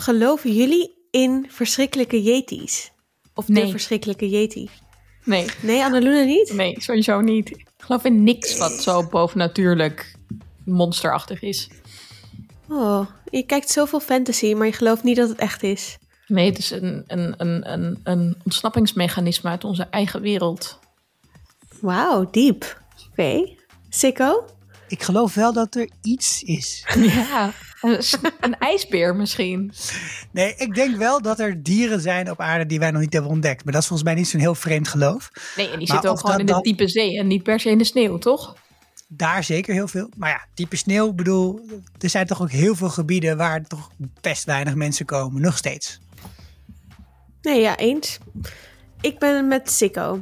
Geloven jullie in verschrikkelijke yetis? Of de Nee. verschrikkelijke yeti? Nee, Nee, Annaluna niet? nee, sowieso niet. Ik geloof in niks wat zo bovennatuurlijk monsterachtig is. Oh, je kijkt zoveel fantasy, maar je gelooft niet dat het echt is. Nee, het is een, een, een, een, een ontsnappingsmechanisme uit onze eigen wereld. Wauw, diep. Oké. Sikko? Ik geloof wel dat er iets is. Ja, een, ijsbeer misschien. Nee, ik denk wel dat er dieren zijn op aarde die wij nog niet hebben ontdekt. Maar dat is volgens mij niet zo'n heel vreemd geloof. Nee, en die Maar zitten ook gewoon in de diepe zee en niet per se in de sneeuw, toch? Daar zeker heel veel. Maar ja, diepe sneeuw, bedoel, er zijn toch ook heel veel gebieden waar toch best weinig mensen komen. Nog steeds. Nee, ja, eens. Ik ben met Sikko.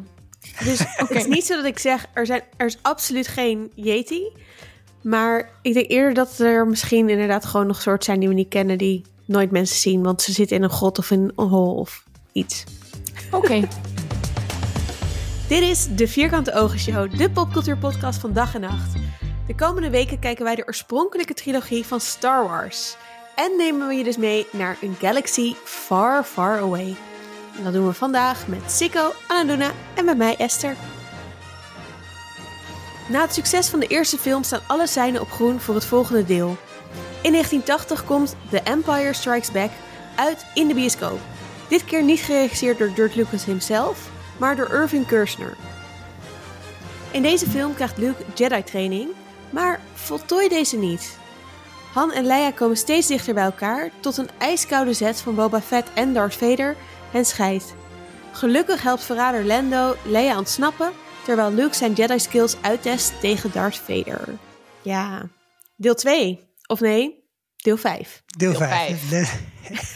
Dus het is niet zo dat ik zeg, er, zijn, er is absoluut geen yeti. Maar ik denk eerder dat er misschien inderdaad gewoon nog soorten zijn die we niet kennen... die nooit mensen zien, want ze zitten in een grot of in een hol of iets. Oké. Dit is de Vierkante Ogen Show, de popcultuurpodcast van dag en nacht. De komende weken kijken wij de oorspronkelijke trilogie van Star Wars. En nemen we je dus mee naar een galaxy far, far away. En dat doen we vandaag met Sikko, Annaluna en met mij Esther. Na het succes van de eerste film staan alle seinen op groen voor het volgende deel. In 1980 komt The Empire Strikes Back uit in de bioscoop. Dit keer niet geregisseerd door Dirk Lucas himself, maar door Irving Kershner. In deze film krijgt Luke Jedi-training, maar voltooit deze niet. Han en Leia komen steeds dichter bij elkaar tot een ijskoude zet van Boba Fett en Darth Vader hen scheidt. Gelukkig helpt verrader Lando Leia ontsnappen, terwijl Luke zijn Jedi-skills uittest tegen Darth Vader. Ja, deel 2. Of nee, deel 5. Deel Deel 5.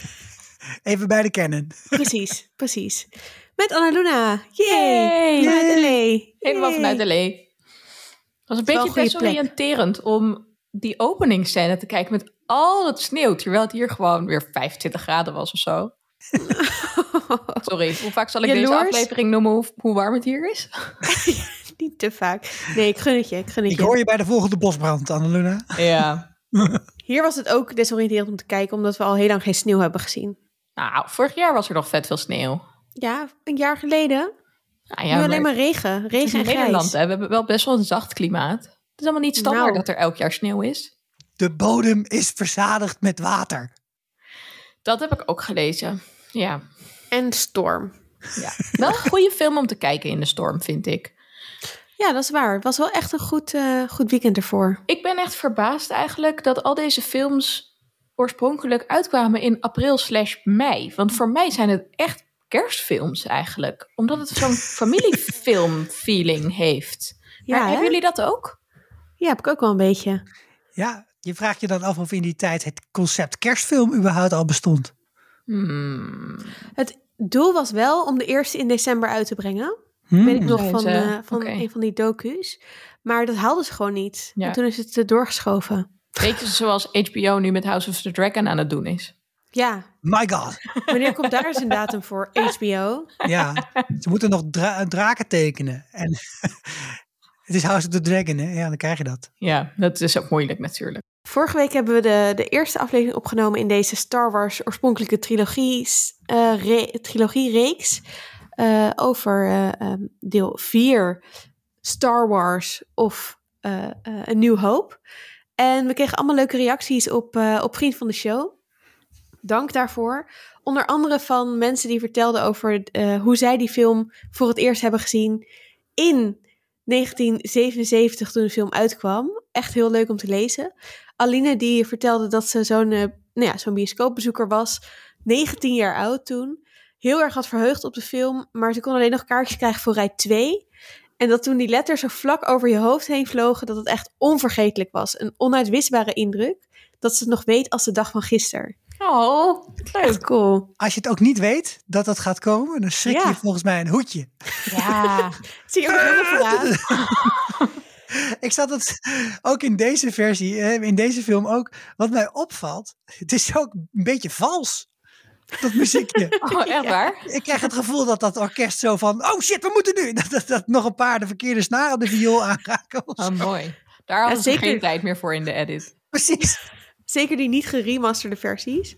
Even bij de kennen. Precies, precies. Met Annaluna. Yay! Yay! Vanuit LA. Helemaal Yay. vanuit de lee. Het was een beetje desoriënterend om die openingsscène te kijken met al het sneeuw, terwijl het hier gewoon weer 25 graden was of zo. Sorry, hoe vaak zal ik deze Jaloers? aflevering noemen hoe, hoe warm het hier is? Niet te vaak. Nee, ik gun het je. Ik gun het Ik je. hoor je bij de volgende bosbrand, Annaluna. Ja. Hier was het ook desoriënterend om te kijken, omdat we al heel lang geen sneeuw hebben gezien. Nou, vorig jaar was er nog vet veel sneeuw. Ja, een jaar geleden. Nou ja, nu alleen maar maar regen. het is Regen en in Nederland, hè, we hebben wel best wel een zacht klimaat. Het is allemaal niet standaard Nou. dat er elk jaar sneeuw is. De bodem is verzadigd met water. Dat heb ik ook gelezen. Ja. En storm. ja. Wel een goede film om te kijken in de storm, vind ik. Ja, dat is waar. Het was wel echt een goed, eh, goed weekend ervoor. Ik ben echt verbaasd eigenlijk dat al deze films oorspronkelijk uitkwamen in april slash mei. Want voor mij zijn het echt kerstfilms eigenlijk. Omdat het zo'n familiefilm feeling heeft. Ja, maar hebben jullie dat ook? Ja, heb ik ook wel een beetje. Ja, je vraagt je dan af of in die tijd het concept kerstfilm überhaupt al bestond. Hmm. Het doel was wel om de eerste in december uit te brengen. Hmm. Weet ik nog van, eh, van een van die docu's. Maar dat haalden ze gewoon niet. Ja. En toen is het eh, doorgeschoven. Beetje zoals HBO nu met House of the Dragon aan het doen is. Ja, My god. wanneer komt daar eens een datum voor? HBO? Ja, ze moeten nog dra- draken tekenen. En het is House of the Dragon, hè? Ja, dan krijg je dat. Ja, dat is ook moeilijk natuurlijk. Vorige week hebben we de, de eerste aflevering opgenomen in deze Star Wars oorspronkelijke trilogie, eh re, trilogiereeks. eh, over eh, ehm, deel 4 Star Wars of A New Hope. En we kregen allemaal leuke reacties op, op Vriend van de Show. Dank daarvoor. Onder andere van mensen die vertelden over hoe zij die film voor het eerst hebben gezien in 1977 toen de film uitkwam. Echt heel leuk om te lezen. Aline die vertelde dat ze zo'n eh, nou ja, zo'n bioscoopbezoeker was. 19 jaar oud toen. Heel erg had verheugd op de film. Maar ze kon alleen nog kaartjes krijgen voor rij 2. En dat toen die letters zo vlak over je hoofd heen vlogen. Dat het echt onvergetelijk was. Een onuitwisbare indruk. Dat ze het nog weet als de dag van gisteren. Oh, Echt cool. Als je het ook niet weet dat dat gaat komen, dan schrik je volgens mij een hoedje. Ja. Zie je ook helemaal verbaasd? Ik zat het ook in deze versie, eh, in deze film ook. Wat mij opvalt, het is ook een beetje vals. Dat muziekje. Oh, echt waar? Ik krijg het gevoel dat dat orkest zo van, oh shit, we moeten nu. Dat, dat, dat nog een paar de verkeerde snaren de viool aanraken. Oh, mooi. Daar hadden ze zeker. geen tijd meer voor in de edit. Precies. Zeker die niet geremasterde versies.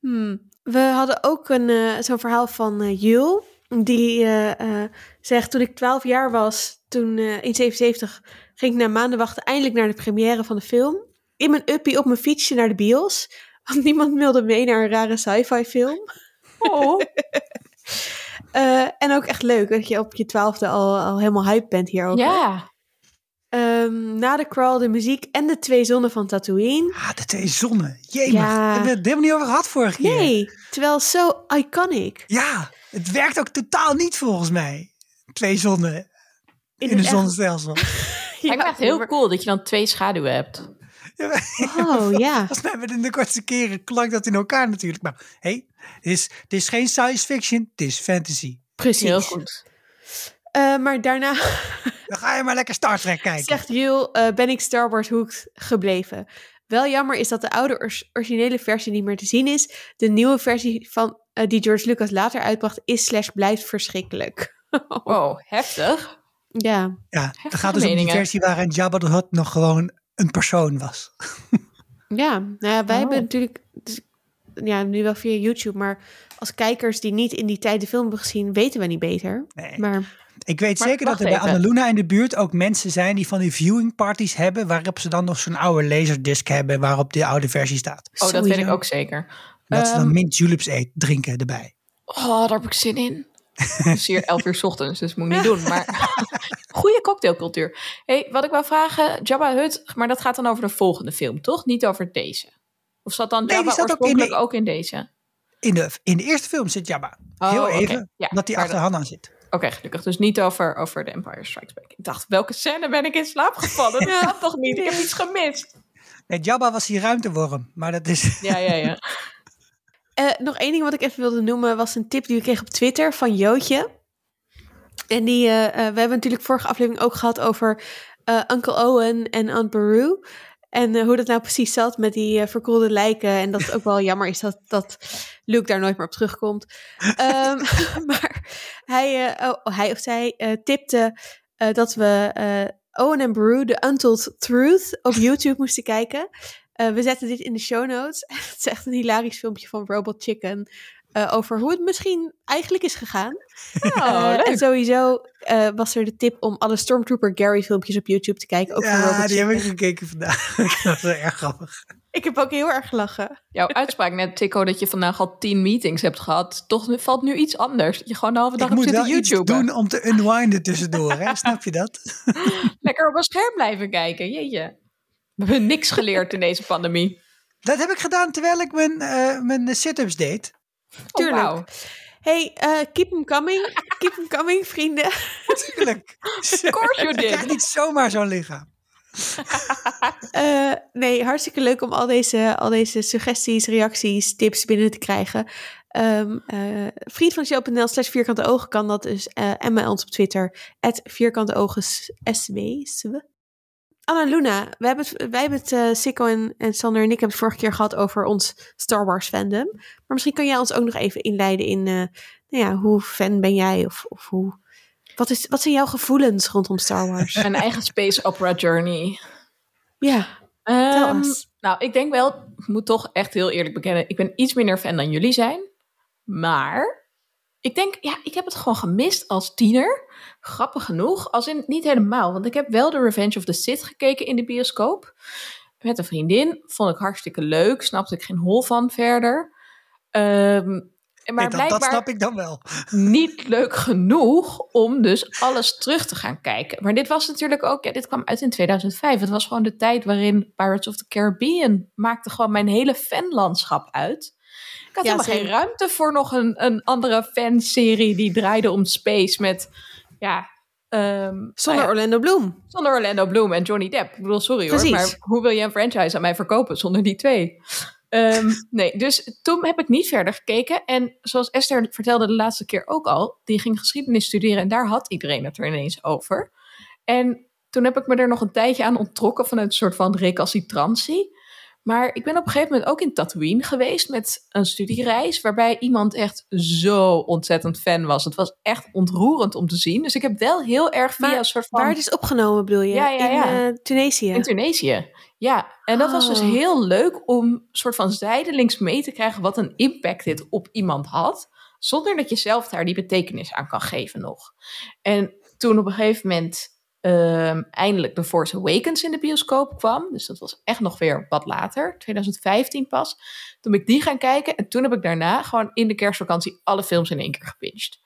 Hmm. We hadden ook een, eh, zo'n verhaal van eh Jul. Die eh, eh, zegt, toen ik 12 jaar was, toen eh, in 77, ging ik na maanden wachten eindelijk naar de première van de film. In mijn uppie op mijn fietsje naar de bios. Want niemand wilde mee naar een rare sci-fi film. Oh. Eh, en ook echt leuk dat je op je twaalfde al, al helemaal hype bent hierover. Ja. Ehm, na de crawl, de muziek en de twee zonnen van Tatooine. Ah, de twee zonnen. Jemig. Ja. Hebben we het helemaal niet over gehad vorige keer. Nee, terwijl zo iconic. Ja, het werkt ook totaal niet volgens mij. Twee zonnen in, het een zonnestelsel. Lijkt me echt heel cool dat je dan twee schaduwen hebt. Ja, Oh ja. Volgens mij in de kortste keren klank dat in elkaar natuurlijk. Maar hé, hey, het, is, het is geen science fiction, het is fantasy. Precies. Heel goed. Eh, maar daarna Dan ga je maar lekker Star Trek kijken. zegt Jul, eh, ben ik Star Wars hooked gebleven. Wel jammer is dat de oude originele versie niet meer te zien is. De nieuwe versie van, eh, die George Lucas later uitbracht is slash blijft verschrikkelijk. Wow, heftig. ja, Ja, het gaat dus om die meningen. versie waarin Jabba the Hutt nog gewoon een persoon was. ja. Nou ja, wij Oh. hebben natuurlijk, dus- ja, nu wel via YouTube, maar als kijkers die niet in die tijd de film hebben gezien, weten we niet beter. Nee. Maar Ik weet Maar zeker dat er bij. Annaluna in de buurt ook mensen zijn die van die viewing parties hebben, waarop ze dan nog zo'n oude laserdisc hebben waarop de oude versie staat. Oh, dat weet ik ook zeker. Dat ze dan Ehm, mint juleps eet, drinken erbij. Oh, daar heb ik zin in. Het is hier 11 uur 's ochtends, dus moet ik niet doen. Maar goede cocktailcultuur. Hey, wat ik wou vragen, Jabba Hutt, maar dat gaat dan over de volgende film, toch? Niet over deze. Of zat dan Jabba zat ook in oorspronkelijk de- ook in deze? In de, in de eerste film zit Jabba. Oh, Heel even, Ja, dat hij achter Han aan zit. Oké, gelukkig. Dus niet over, over The Empire Strikes Back. Ik dacht, welke scène ben ik in slaap gevallen? Dat kan toch niet? Ik heb iets gemist. Nee, Jabba was die ruimteworm, maar dat is... Ja, ja, ja. Eh, nog één ding wat ik even wilde noemen was een tip die ik kreeg op Twitter van Jootje. En die, eh, eh, we hebben natuurlijk vorige aflevering ook gehad over Uncle Owen en Aunt Beru. En hoe dat nou precies zat met die verkoelde lijken. En dat het ook wel jammer is dat, dat Luke daar nooit meer op terugkomt. Ehm, maar hij, oh, hij of zij tipte dat we Owen en Beru, The Untold Truth, op YouTube moesten kijken. Eh, we zetten dit in de show notes. het is echt een hilarisch filmpje van Robot Chicken. eh, over hoe het misschien eigenlijk is gegaan. Oh, Eh, en sowieso eh, was er de tip om alle Stormtrooper Gary filmpjes op YouTube te kijken. Ook van Ja, Robot die heb Chicken. ik gekeken vandaag. dat was wel erg grappig. Ik heb ook heel erg gelachen. Jouw uitspraak net, Tico, dat je vandaag al tien meetings hebt gehad. Toch valt nu iets anders. Dat je gewoon de halve dag Ik zitten iets YouTube. doen om te unwinden tussendoor, hè? snap je dat? Lekker op een scherm blijven kijken. Jeetje. We hebben niks geleerd in deze pandemie. Dat heb ik gedaan terwijl ik mijn, eh, mijn sit-ups deed. Tuurlijk. Oh, wauw. Hey, eh, keep them coming. keep them coming, vrienden. Tuurlijk. Of course you Ik krijg did. niet zomaar zo'n lichaam. Eh, nee, hartstikke leuk om al deze, al deze suggesties, reacties, tips binnen te krijgen. Ehm eh vriend van show.nl slash vierkante ogen kan dat dus. eh en bij ons op Twitter, at vierkante ogen sw. Anna Luna, wij hebben het, wij hebben het eh, Sikko en, en Sander en ik hebben het vorige keer gehad over ons Star Wars fandom. Maar misschien kan jij ons ook nog even inleiden in, eh, nou ja, hoe fan ben jij? Of, of hoe, wat, is, wat zijn jouw gevoelens rondom Star Wars? Mijn eigen space opera journey. ja, ons. nou, ik denk wel, ik moet toch echt heel eerlijk bekennen, ik ben iets minder fan dan jullie zijn. Maar ik denk, ja, ik heb het gewoon gemist als tiener. Grappig genoeg, als in niet helemaal. Want ik heb wel The Revenge of the Sith gekeken in de bioscoop. Met een vriendin. Vond ik hartstikke leuk. Snapte ik geen hol van verder. Ehm, maar Nee, dat snap ik dan wel. niet leuk genoeg om dus alles terug te gaan kijken. Maar dit was natuurlijk ook, ja, dit kwam uit in 2005. Het was gewoon de tijd waarin Pirates of the Caribbean maakte gewoon mijn hele fanlandschap uit. Ik had Ja, helemaal geen ruimte voor nog een, een andere fanserie die draaide om space met, ja... ehm, Zonder nou ja, Orlando Bloom. zonder Orlando Bloom en Johnny Depp. Ik bedoel, sorry Precies. hoor, maar hoe wil je een franchise aan mij verkopen zonder die twee? Ehm, nee, dus toen heb ik niet verder gekeken. En zoals Esther vertelde de laatste keer ook al, die ging geschiedenis studeren en daar had iedereen het er ineens over. En toen heb ik me er nog een tijdje aan onttrokken vanuit een soort van recalcitrantie. Maar ik ben op een gegeven moment ook in Tatooine geweest met een studiereis, waarbij iemand echt zo ontzettend fan was. Het was echt ontroerend om te zien. Dus ik heb wel heel erg via Maar een soort van... Waar het is opgenomen, bedoel je? Ja, ja, ja. In eh, Tunesië. In Tunesië. Ja, en dat was dus Oh. heel leuk om soort van zijdelings mee te krijgen wat een impact dit op iemand had. Zonder dat je zelf daar die betekenis aan kan geven nog. En toen op een gegeven moment ehm, eindelijk The Force Awakens in de bioscoop kwam. Dus dat was echt nog weer wat later, 2015 pas. Toen ben ik die gaan kijken. En toen heb ik daarna gewoon in de kerstvakantie alle films in één keer gepincht.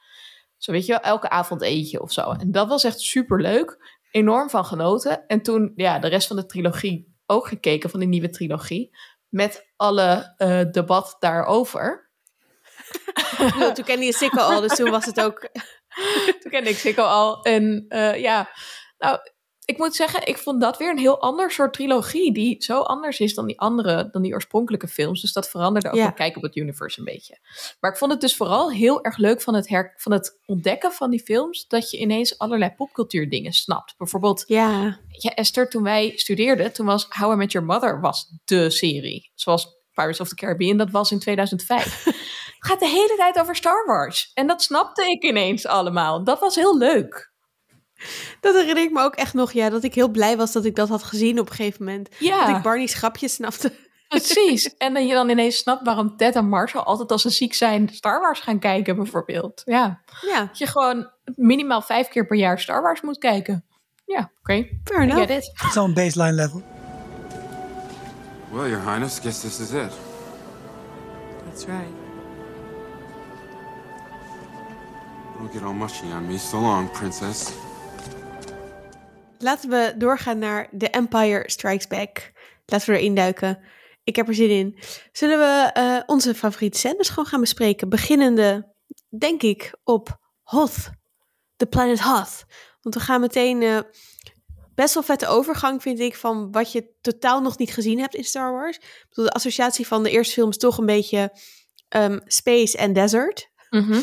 Zo weet je wel, elke avond eentje of zo. En dat was echt super leuk. Enorm van genoten. En toen ja, de rest van de trilogie ook gekeken, van die nieuwe trilogie. Met alle eh, debat daarover. Toen kende je Sikko al, dus toen was het ook... Toen kende ik Sikko al. En eh, ja, nou, ik moet zeggen, ik vond dat weer een heel ander soort trilogie. Die zo anders is dan die andere, dan die oorspronkelijke films. Dus dat veranderde ook Ja. mijn kijk op het universe een beetje. Maar ik vond het dus vooral heel erg leuk van het, her, van het ontdekken van die films. Dat je ineens allerlei popcultuur dingen snapt. Bijvoorbeeld, Ja, ja, Esther, toen wij studeerden, toen was How I Met Your Mother was de serie. Zoals Pirates of the Caribbean, dat was in 2005. het gaat de hele tijd over Star Wars. En dat snapte ik ineens allemaal. Dat was heel leuk. dat herinner ik me ook echt nog. Ja, dat ik heel blij was dat ik dat had gezien op een gegeven moment. Dat Ja, ik Barney's grapjes snapte. precies. En dat je dan ineens snapt waarom Ted en Marshall altijd als ze ziek zijn Star Wars gaan kijken, bijvoorbeeld. Ja, Ja, dat je gewoon minimaal vijf keer per jaar Star Wars moet kijken. Ja, oké. fair I enough. get it. Zo'n baseline level. Well, Your Highness, guess this is it. That's right. Don't get all mushy on me. So long, Princess. Laten we doorgaan naar The Empire Strikes Back. Laten we erin duiken. Ik heb er zin in. Zullen we eh, onze favoriete scènes gewoon gaan bespreken? Beginnende, denk ik, op Hoth. The planet Hoth. Want we gaan meteen... eh, best wel vette overgang, vind ik, van wat je totaal nog niet gezien hebt in Star Wars. Ik bedoel, de associatie van de eerste film is toch een beetje ehm, space en desert. Mhm.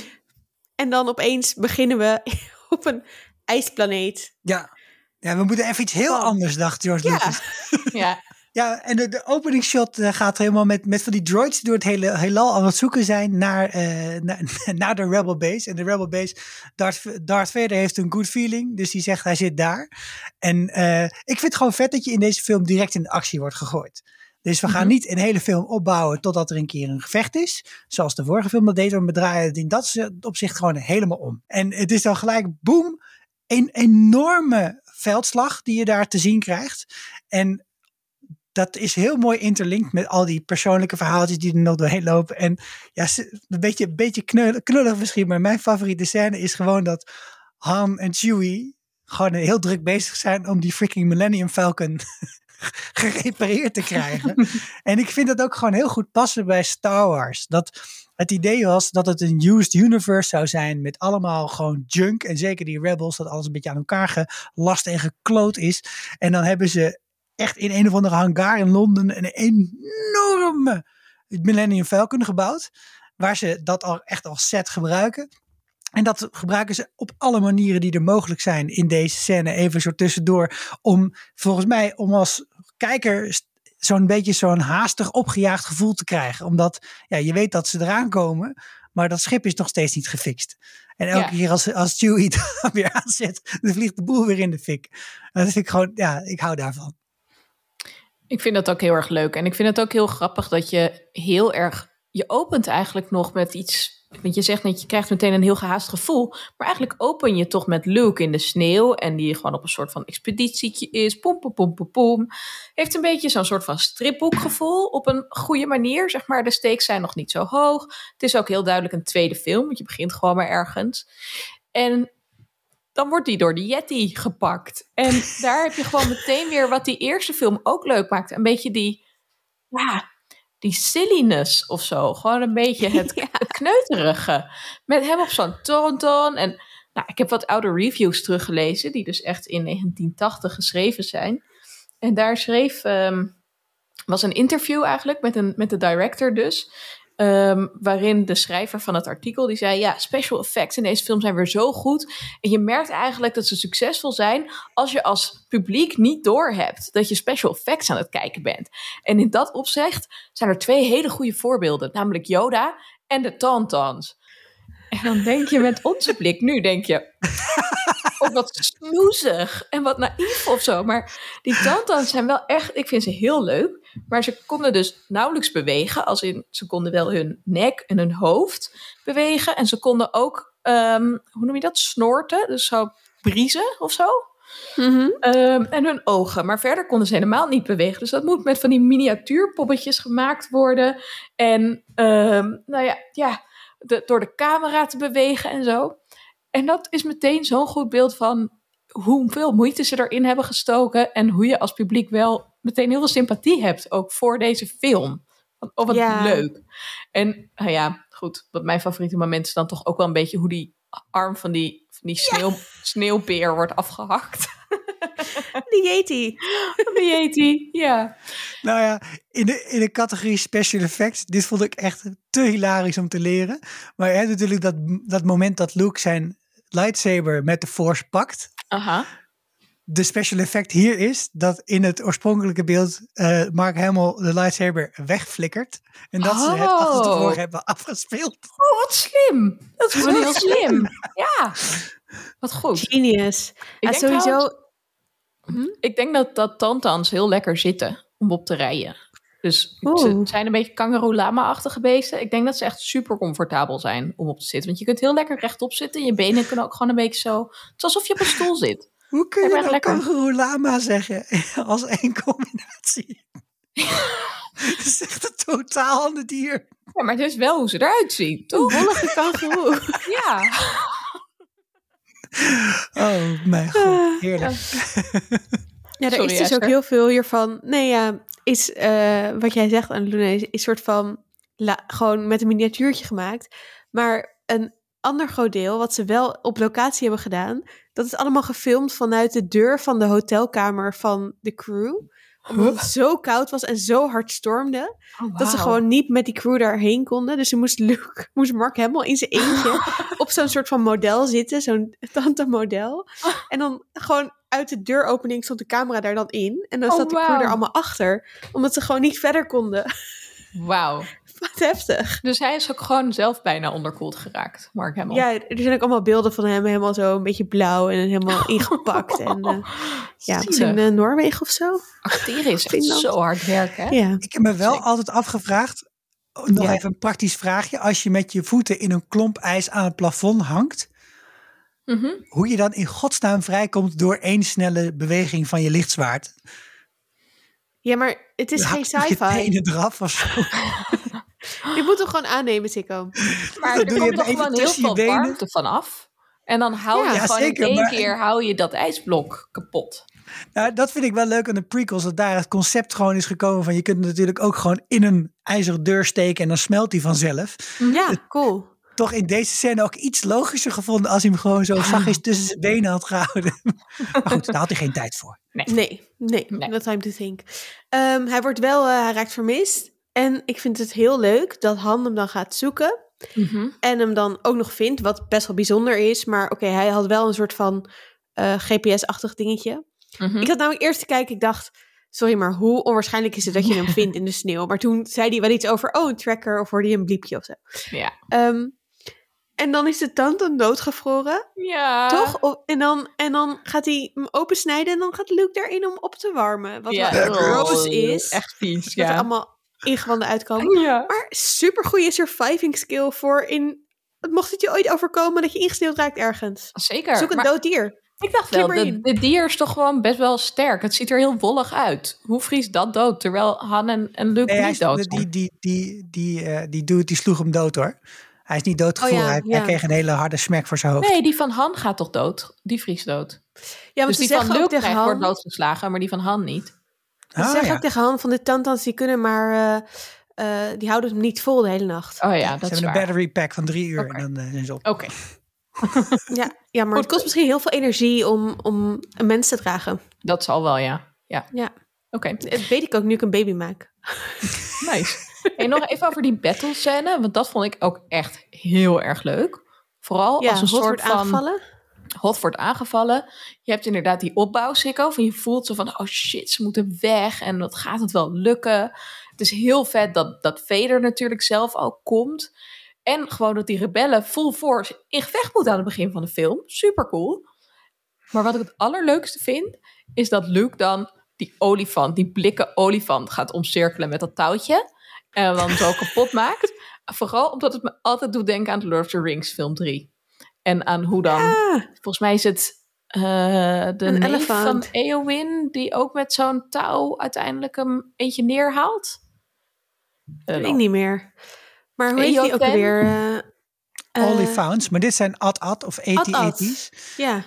En dan opeens beginnen we op een ijsplaneet. Ja. Ja, we moeten even iets heel anders, dacht George Ja. Lucas. Ja, Ja, en de, de opening shot eh, gaat helemaal met, met van die droids die door het hele heelal aan het zoeken zijn naar, eh, naar, naar de Rebel Base. En de Rebel Base, Darth, Darth Vader heeft een good feeling, dus die zegt hij zit daar. En eh, ik vind het gewoon vet dat je in deze film direct in de actie wordt gegooid. Dus we gaan Mhm. niet een hele film opbouwen totdat er een keer een gevecht is. Zoals de vorige film dat deed. Maar we draaien het in dat opzicht gewoon helemaal om. En het is dan gelijk, boem, een enorme veldslag die je daar te zien krijgt. En dat is heel mooi interlinkt met al die persoonlijke verhaaltjes die er nog doorheen lopen. En ja, een beetje, een beetje knullig, knullig misschien, maar mijn favoriete scène is gewoon dat Han en Chewie gewoon heel druk bezig zijn om die freaking Millennium Falcon gerepareerd te krijgen. en ik vind dat ook gewoon heel goed passen bij Star Wars. Dat het idee was dat het een used universe zou zijn met allemaal gewoon junk. En zeker die rebels, dat alles een beetje aan elkaar gelast en gekloot is. En dan hebben ze echt in een of andere hangar in Londen een enorme Millennium Falcon gebouwd. Waar ze dat al echt als set gebruiken. En dat gebruiken ze op alle manieren die er mogelijk zijn in deze scène. Even zo tussendoor. Om volgens mij om als kijker zo'n beetje zo'n haastig opgejaagd gevoel te krijgen. Omdat ja, je weet dat ze eraan komen. Maar dat schip is nog steeds niet gefixt. En elke Ja. keer als, als Chewie het weer aanzet, dan vliegt de boel weer in de fik. En dat vind ik gewoon, ja, ik hou daarvan. Ik vind dat ook heel erg leuk. En ik vind het ook heel grappig dat je heel erg. Je opent eigenlijk nog met iets. Want je zegt net, je krijgt meteen een heel gehaast gevoel. Maar eigenlijk open je toch met Luke in de sneeuw. En die gewoon op een soort van expeditietje is. Pom, pom, pom, pom, pom. Heeft een beetje zo'n soort van stripboekgevoel. Op een goede manier. Zeg maar, de stakes zijn nog niet zo hoog. Het is ook heel duidelijk een tweede film. Want je begint gewoon maar ergens. En dan wordt die door de Yeti gepakt. En daar heb je gewoon meteen weer wat die eerste film ook leuk maakte. Een beetje die, ja, die silliness of zo. Gewoon een beetje het, kneuterige. Met hem op zo'n tonton. En nou, ik heb wat oude reviews teruggelezen, die dus echt in 1980 geschreven zijn. En daar schreef, ehm, was een interview eigenlijk met, een, met de director dus. Ehm, waarin de schrijver van het artikel die zei: Ja, special effects in deze film zijn weer zo goed. En je merkt eigenlijk dat ze succesvol zijn als je als publiek niet doorhebt dat je special effects aan het kijken bent. En in dat opzicht zijn er twee hele goede voorbeelden, namelijk Yoda en de Tauntauns. En dan denk je met onze blik nu, denk je, ook wat snoezig en wat naïef of zo. Maar die tantans zijn wel echt, ik vind ze heel leuk. Maar ze konden dus nauwelijks bewegen. Als in, ze konden wel hun nek en hun hoofd bewegen. En ze konden ook, ehm, hoe noem je dat, snorten. Dus zo briezen of zo. Mhm. Ehm, en hun ogen. Maar verder konden ze helemaal niet bewegen. Dus dat moet met van die miniatuurpoppetjes gemaakt worden. En ehm, nou ja, ja de- door de camera te bewegen en zo. En dat is meteen zo'n goed beeld van hoeveel moeite ze erin hebben gestoken. En hoe je als publiek wel meteen heel veel sympathie hebt. Ook voor deze film. Oh, wat Ja. leuk. En nou ja, goed. Wat mijn favoriete moment is dan toch ook wel een beetje hoe die arm van die, van die sneeuw, sneeuwbeer wordt afgehakt. Die Yeti. Die heet die, ja. Nou ja, in de, in de categorie special effects, dit vond ik echt te hilarisch om te leren. Maar je hebt natuurlijk dat, dat moment dat Luke zijn lightsaber met de Force pakt. Aha. De special effect hier is dat in het oorspronkelijke beeld eh, Mark Hamill de lightsaber wegflikkert. En dat ze het Oh. achter tevoren hebben afgespeeld. Oh, wat slim. Dat is gewoon heel slim. Ja. Wat goed. Genius. Ik Ja, denk sowieso. trouwens- Ik denk dat, dat tantans heel lekker zitten om op te rijden. Dus ze zijn een beetje kangaroo-lama-achtige beesten. Ik denk dat ze echt super comfortabel zijn om op te zitten. Want je kunt heel lekker rechtop zitten. En je benen kunnen ook gewoon een beetje zo... Het is alsof je op een stoel zit. Hoe kun je nou lekker. kangaroo lama zeggen als één combinatie? Het is echt een totaal ander dier. Ja, maar het is wel hoe ze eruit zien, toch? Wollige kangeroe. Ja. Oh mijn god, heerlijk. Ja, er Sorry, is dus ook heel veel hiervan. Nee, ja, is eh, wat jij zegt aan Luna is, is soort van la- gewoon met een miniatuurtje gemaakt. Maar een ander groot deel, wat ze wel op locatie hebben gedaan, dat is allemaal gefilmd vanuit de deur van de hotelkamer van de crew. Omdat het zo koud was en zo hard stormde, dat ze gewoon niet met die crew daarheen konden. Dus ze moest Luke, moest Mark Hamill in zijn eentje op zo'n soort van model zitten, zo'n tante model. En dan gewoon uit de deuropening stond de camera daar dan in. En dan Oh, zat de crew er allemaal achter, omdat ze gewoon niet verder konden. Wauw. Wat heftig. Dus hij is ook gewoon zelf bijna onderkoeld geraakt, Mark Hamill. Ja, er zijn ook allemaal beelden van hem helemaal zo een beetje blauw en helemaal ingepakt. En eh, ja, in eh, Noorwegen of zo. Acteren is echt zo hard werken, hè? Ja. Ik heb me wel Zeker. altijd afgevraagd, oh, nog Ja. even een praktisch vraagje. Als je met je voeten in een klomp ijs aan het plafond hangt, Mhm. hoe je dan in godsnaam vrijkomt door één snelle beweging van je lichtzwaard. ja, maar het is geen sci-fi. tenen eraf of zo. Je moet hem gewoon aannemen, Sikko. Maar er doe je komt toch gewoon heel veel benen. warmte vanaf. En dan hou je gewoon zeker, in één maar- keer hou je dat ijsblok kapot. Nou, dat vind ik wel leuk aan de prequels, dat daar het concept gewoon is gekomen van je kunt hem natuurlijk ook gewoon in een ijzeren deur steken en dan smelt hij vanzelf. Ja, cool. Toch in deze scène ook iets logischer gevonden als hij hem gewoon zo zachtjes tussen zijn benen had gehouden. maar goed, daar had hij geen tijd voor. Nee, nee, Nee. no time to think. Ehm, hij wordt wel, eh, hij raakt vermist. En ik vind het heel leuk dat Han hem dan gaat zoeken. Mhm. En hem dan ook nog vindt, wat best wel bijzonder is. Maar oké, hij had wel een soort van eh, GPS-achtig dingetje. Mhm. Ik had namelijk eerst te kijken, ik dacht... Sorry, maar hoe onwaarschijnlijk is het dat je hem vindt in de sneeuw? Maar toen zei hij wel iets over, oh, een tracker, of hoorde je een bliepje of zo. Ja. Ehm, en dan is de tand dan doodgevroren, Ja. toch? Of- en, dan, en dan gaat hij hem opensnijden en dan gaat Luke daarin om op te warmen. Wat ja. wel gross is, Echt vies, dat er ja. allemaal ingewanden uitkomen. ja. Maar super goede surviving skill voor in... Mocht het je ooit overkomen dat je ingesneeuwd raakt ergens. Zeker. Zoek een Maar dood dier. ik dacht wel, de, dier is toch gewoon best wel sterk. Het ziet er heel wollig uit. Hoe vries dat dood? Terwijl Han en, en Luke Nee, niet is, dood die, zijn. die, die, die, eh, die dude die sloeg hem dood hoor. Hij is niet doodgevoerd. Oh ja, hij, ja. hij kreeg een hele harde smack voor zijn hoofd. Nee, die van Han gaat toch dood? Die vriest dood. Ja, want dus ze die van Luke krijgt, Han... wordt doodgeslagen, maar die van Han niet. Ze Ah, zeggen ja. ook tegen Han van de tantans, die kunnen maar... eh, eh, die houden hem niet vol de hele nacht. Oh ja, Ze dat is hebben een battery pack van drie uur en dan eh, zijn ze op. Oké, Ja, ja maar het kost misschien heel veel energie om, om een mens te dragen. dat zal wel, ja. Ja, Ja, oké. dat weet ik ook nu ik een baby maak. Nice. En nog even over die battle scène, want dat vond ik ook echt heel erg leuk. Vooral Ja, als een soort van aangevallen. Hot wordt aangevallen. Je hebt inderdaad die opbouw, Sikko. Je voelt zo van, oh shit, ze moeten weg. En dat gaat het wel lukken. Het is heel vet dat, dat Vader natuurlijk zelf ook komt. En gewoon dat die rebellen full force in gevecht moeten aan het begin van de film. Super cool. Maar wat ik het allerleukste vind, is dat Luke dan die olifant, die blikken olifant gaat omcirkelen met dat touwtje. En dan zo kapot maakt. Vooral omdat het me altijd doet denken aan de Lord of the Rings film 3. En aan hoe dan, volgens mij is het eh, de Een neef elefant. van Eowyn... die ook met zo'n touw uiteindelijk hem eentje neerhaalt. Eh, weet ik niet meer. Maar hoe heet die ook Eoten? alweer? eh, eh, Oliphants, maar dit zijn Ad-Ad of. AT-AT's. Ja.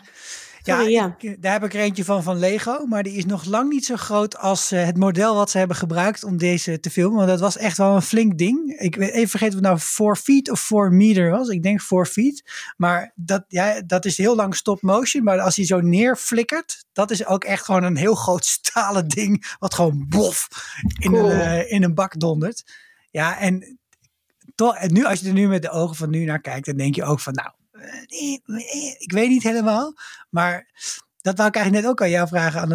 Ja, Sorry, ja. ik- daar heb ik er eentje van van Lego, maar die is nog lang niet zo groot als eh, het model wat ze hebben gebruikt om deze te filmen. Want dat was echt wel een flink ding. Ik weet even vergeten of het nou 4 feet of 4 meter was. Ik denk 4 feet. Maar dat, ja, dat is heel lang stop motion. Maar als hij zo neerflikkert, dat is ook echt gewoon een heel groot stalen ding. Wat gewoon bof in, Cool. een, eh, in een bak dondert. Ja, en toch, en nu, als je er nu met de ogen van nu naar kijkt, dan denk je ook van, nou, eh, eh, ik weet niet helemaal. Maar dat wou ik eigenlijk net ook aan jou vragen.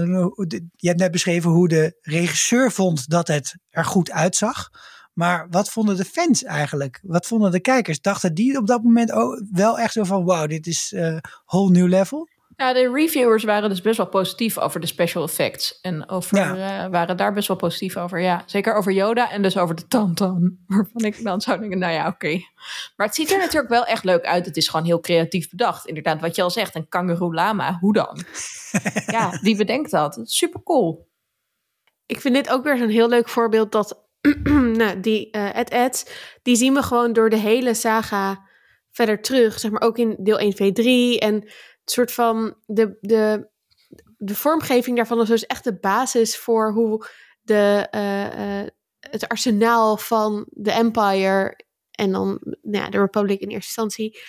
Je hebt net beschreven hoe de regisseur vond dat het er goed uitzag. Maar wat vonden de fans eigenlijk? Wat vonden de kijkers? Dachten die op dat moment ook wel echt zo van, wauw, dit is eh whole new level? Ja, de reviewers waren dus best wel positief over de special effects. En over, Ja. eh, waren daar best wel positief over. Ja, zeker over Yoda en dus over de Tantan. Waarvan ik dan zou denken, nou ja, oké. Maar het ziet er natuurlijk wel echt leuk uit. Het is gewoon heel creatief bedacht. Inderdaad, wat je al zegt, een kangaroo lama. Hoe dan? ja, wie bedenkt dat? Super cool. Ik vind dit ook weer zo'n heel leuk voorbeeld dat nou, die eh Ed Ed, die zien we gewoon door de hele saga verder terug. Zeg maar ook in deel 1, 2, 3. En het soort van de, de, de vormgeving daarvan is dus echt de basis voor hoe de, eh, eh, het arsenaal van de Empire en dan nou ja, de Republic in eerste instantie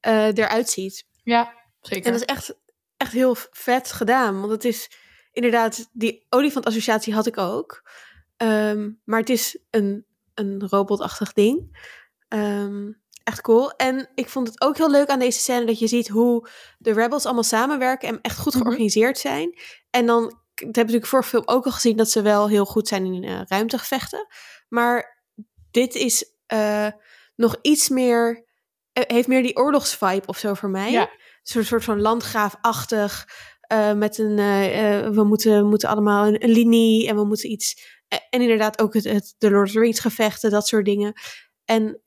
eh, eruit ziet. Ja, zeker. En dat is echt, echt heel vet gedaan. Want het is inderdaad, die olifantassociatie had ik ook. Ehm, maar het is een, een robotachtig ding. Ehm, echt cool. En ik vond het ook heel leuk aan deze scène dat je ziet hoe de rebels allemaal samenwerken en echt goed Mhm. georganiseerd zijn. En dan, dat heb ik natuurlijk voor film ook al gezien dat ze wel heel goed zijn in eh, ruimtegevechten. Maar dit is eh, nog iets meer, eh, heeft meer die oorlogsvibe of zo voor mij Ja. zo'n soort van landgraafachtig. met een, we moeten, moeten allemaal een, een linie en we moeten iets. en inderdaad ook het, het, de Lord of the Rings gevechten, dat soort dingen. En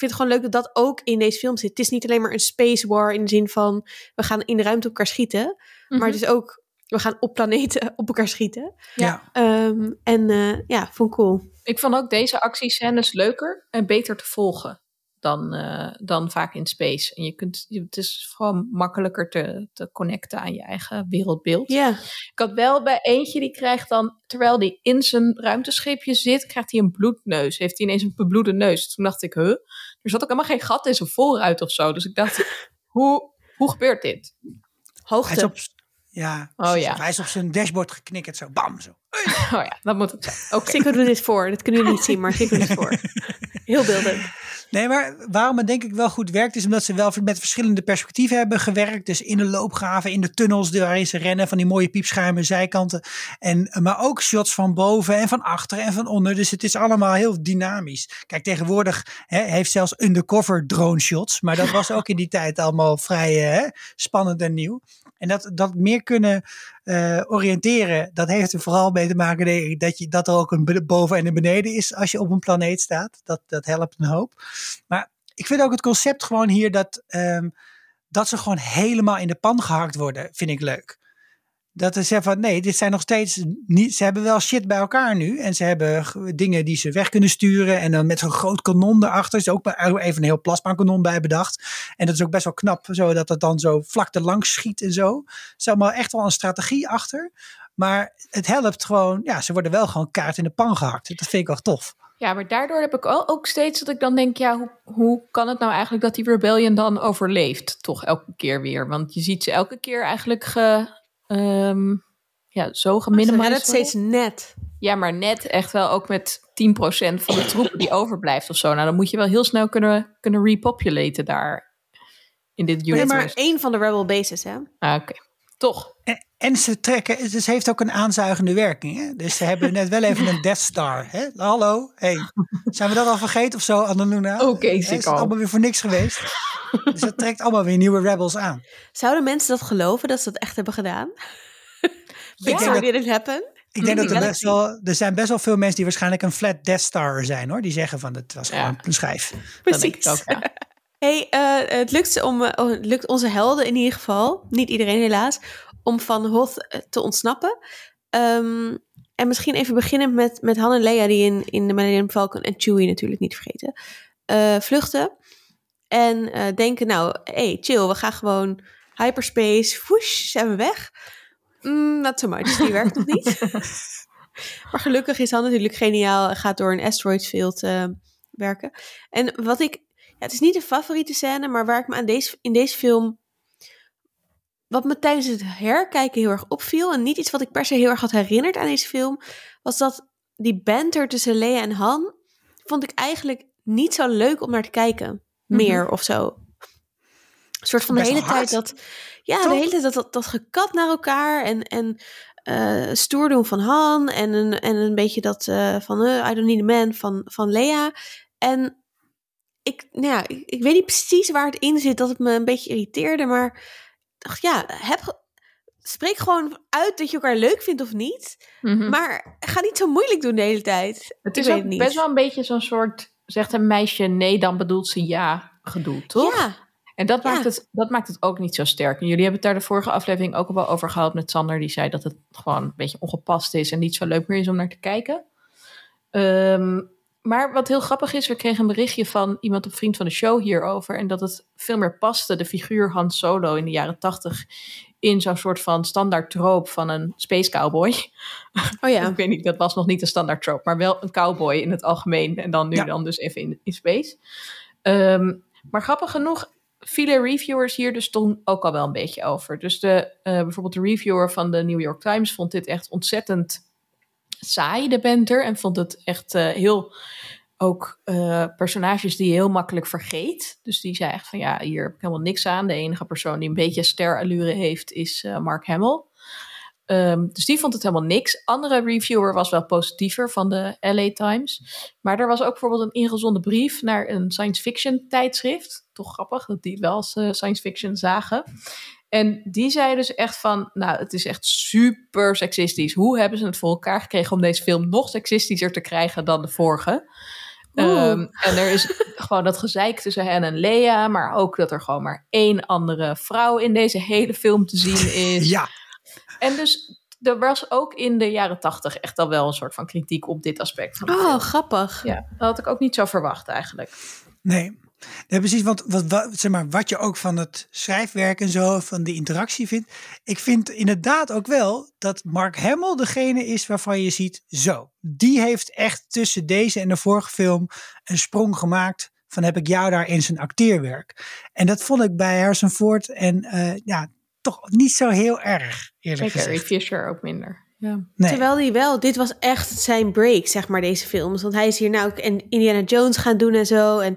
vind het gewoon leuk dat dat ook in deze film zit. Het is niet alleen maar een space war in de zin van we gaan in de ruimte op elkaar schieten. Mhm. Maar het is ook, we gaan op planeten op elkaar schieten. Ja. Ehm, en eh, ja, vond ik cool. Ik vond ook deze actiescènes leuker en beter te volgen dan, eh, dan vaak in space. En je kunt, je- het is gewoon makkelijker te, te connecten aan je eigen wereldbeeld. Ja, Ik had wel bij eentje, die krijgt dan, terwijl die in zijn ruimteschipje zit, krijgt hij een bloedneus. Heeft hij ineens een bebloede neus. Toen dacht ik, huh? Er zat ook helemaal geen gat in zijn voorruit of zo. Dus ik dacht, hoe, hoe gebeurt dit? Hij is hoogte. op, ja, Oh ja. hij is op zijn dashboard geknikkerd zo, bam, zo. Oh ja, dat moet het zijn. Oké. Doet dit voor. Dat kunnen jullie niet zien, maar Sikko doet dit voor. Heel beeldend. Nee, maar waarom het denk ik wel goed werkt, is omdat ze wel met verschillende perspectieven hebben gewerkt. Dus in de loopgraven, in de tunnels waarin ze rennen, van die mooie piepschuime zijkanten. En, maar ook shots van boven en van achter en van onder. Dus het is allemaal heel dynamisch. Kijk, tegenwoordig hè, heeft zelfs undercover drone shots. Maar dat was ook in die tijd allemaal vrij hè, spannend en nieuw. En dat, dat meer kunnen eh, oriënteren, dat heeft er vooral mee te maken dat, je, dat er ook een boven en een beneden is als je op een planeet staat. Dat, dat helpt een hoop. Maar ik vind ook het concept gewoon hier dat, ehm, dat ze gewoon helemaal in de pan gehakt worden, vind ik leuk. Dat ze zeggen van nee, dit zijn nog steeds niet. Ze hebben wel shit bij elkaar nu. En ze hebben dingen die ze weg kunnen sturen. En dan met zo'n groot kanon erachter. Is ook even een heel plasma kanon bij bedacht. En dat is ook best wel knap, zodat het dan zo vlak langs schiet en zo. Er is allemaal echt wel een strategie achter. Maar het helpt gewoon, ja, ze worden wel gewoon kaart in de pan gehakt. Dat vind ik wel tof. Ja, maar daardoor heb ik ook steeds dat ik dan denk, ja, hoe, hoe kan het nou eigenlijk dat die rebellion dan overleeft? Toch elke keer weer. Want je ziet ze elke keer eigenlijk ge, ehm, ja, zo Maar geminimaliseerd. het steeds net. Ja, maar net echt wel ook met 10% van de troepen die overblijft of zo. Nou, dan moet je wel heel snel kunnen, kunnen repopulaten daar in dit Maar, universe. maar één van de rebel bases, hè? Ah, Oké, toch. En, En ze trekken, het is- heeft ook een aanzuigende werking. Hè? Dus ze hebben net wel even een Death Star. Hè? Hallo, hey. zijn we dat al vergeten of zo, Annaluna? Oké, Hè, Is het allemaal weer voor niks geweest? dus dat trekt allemaal weer nieuwe rebels aan. Zouden mensen dat geloven dat ze dat echt hebben gedaan? denk Pixar dat- didn't happen. Ik denk Mm, dat er best wel, er zijn best wel veel mensen die waarschijnlijk een flat Death Star zijn hoor. Die zeggen van het was Ja. gewoon een schijf. Dat denk ik Precies. ook, ja. Hey, eh, het, lukt ze om, oh, het lukt onze helden in ieder geval, niet iedereen helaas, om van Hoth eh, te ontsnappen. Ehm, en misschien even beginnen met, met Han en Leia, die in, in de Millennium Falcon en Chewie natuurlijk niet vergeten, eh, vluchten. En eh, denken, nou, hey, chill, we gaan gewoon hyperspace, whoosh, zijn we weg. Mm, not so much, die werkt nog niet. maar gelukkig is Han natuurlijk geniaal en gaat door een asteroid field werken. En wat ik ja, het is niet de favoriete scène, maar waar ik me aan deze, in deze film. Wat me tijdens het herkijken heel erg opviel. En niet iets wat ik per se heel erg had herinnerd aan deze film. Was dat die banter tussen Lea en Han. Vond ik eigenlijk niet zo leuk om naar te kijken. Meer of zo. Een soort van de hele tijd dat. Ja, Toch? de hele tijd dat, dat, dat gekat naar elkaar. En, en eh, stoer doen van Han. En een, en een beetje dat eh, van eh, I don't need a man van, van Lea. En ik, nou ja, ik, ik weet niet precies waar het in zit dat het me een beetje irriteerde, maar dacht, ja, heb, spreek gewoon uit dat je elkaar leuk vindt of niet. Mhm. Maar ga niet zo moeilijk doen de hele tijd. Het is ook het best wel een beetje zo'n soort, zegt een meisje nee, dan bedoelt ze ja gedoe, toch? Ja, En dat, Ja. maakt het, dat maakt het ook niet zo sterk. En jullie hebben het daar de vorige aflevering ook al wel over gehad met Sander. Die zei dat het gewoon een beetje ongepast is en niet zo leuk meer is om naar te kijken. Ehm, maar wat heel grappig is, we kregen een berichtje van iemand op Vriend van de Show hierover. En dat het veel meer paste, de figuur Han Solo in de jaren tachtig, in zo'n soort van standaard troop van een space cowboy. oh ja. Ik weet niet, dat was nog niet een standaard trope, maar wel een cowboy in het algemeen. En dan nu Ja. dan dus even in, in space. Ehm, maar grappig genoeg vielen reviewers hier dus toen ook al wel een beetje over. Dus de, eh, bijvoorbeeld de reviewer van de New York Times vond dit echt ontzettend saai, de banter. En vond het echt eh, heel ook eh, personages die je heel makkelijk vergeet. Dus die zei echt van ja, hier heb ik helemaal niks aan. De enige persoon die een beetje sterallure heeft is eh, Mark Hamill. Ehm, dus die vond het helemaal niks. Andere reviewer was wel positiever van de LA Times. Maar er was ook bijvoorbeeld een ingezonden brief naar een science fiction tijdschrift. Toch grappig dat die wel als science fiction zagen. En die zei dus echt van, nou, het is echt super seksistisch. Hoe hebben ze het voor elkaar gekregen om deze film nog seksistischer te krijgen dan de vorige? Ehm, en er is gewoon dat gezeik tussen hen en Lea, maar ook dat er gewoon maar één andere vrouw in deze hele film te zien is. Ja, En dus er was ook in de jaren tachtig echt al wel een soort van kritiek op dit aspect van Oh, grappig. Ja, dat had ik ook niet zo verwacht eigenlijk. nee. Nee, precies, want wat, wat, zeg maar, wat je ook van het schrijfwerk en zo, van die interactie vindt. Ik vind inderdaad ook wel dat Mark Hamill degene is waarvan je ziet, zo, die heeft echt tussen deze en de vorige film een sprong gemaakt van heb ik jou daar in zijn acteerwerk. En dat vond ik bij Harrison Ford en eh, ja, toch niet zo heel erg, eerlijk Zeker, gezegd. Fisher ook minder. Ja. Nee. Terwijl hij wel, dit was echt zijn break, zeg maar, deze films. Want hij is hier nou ook en Indiana Jones gaan doen en zo. En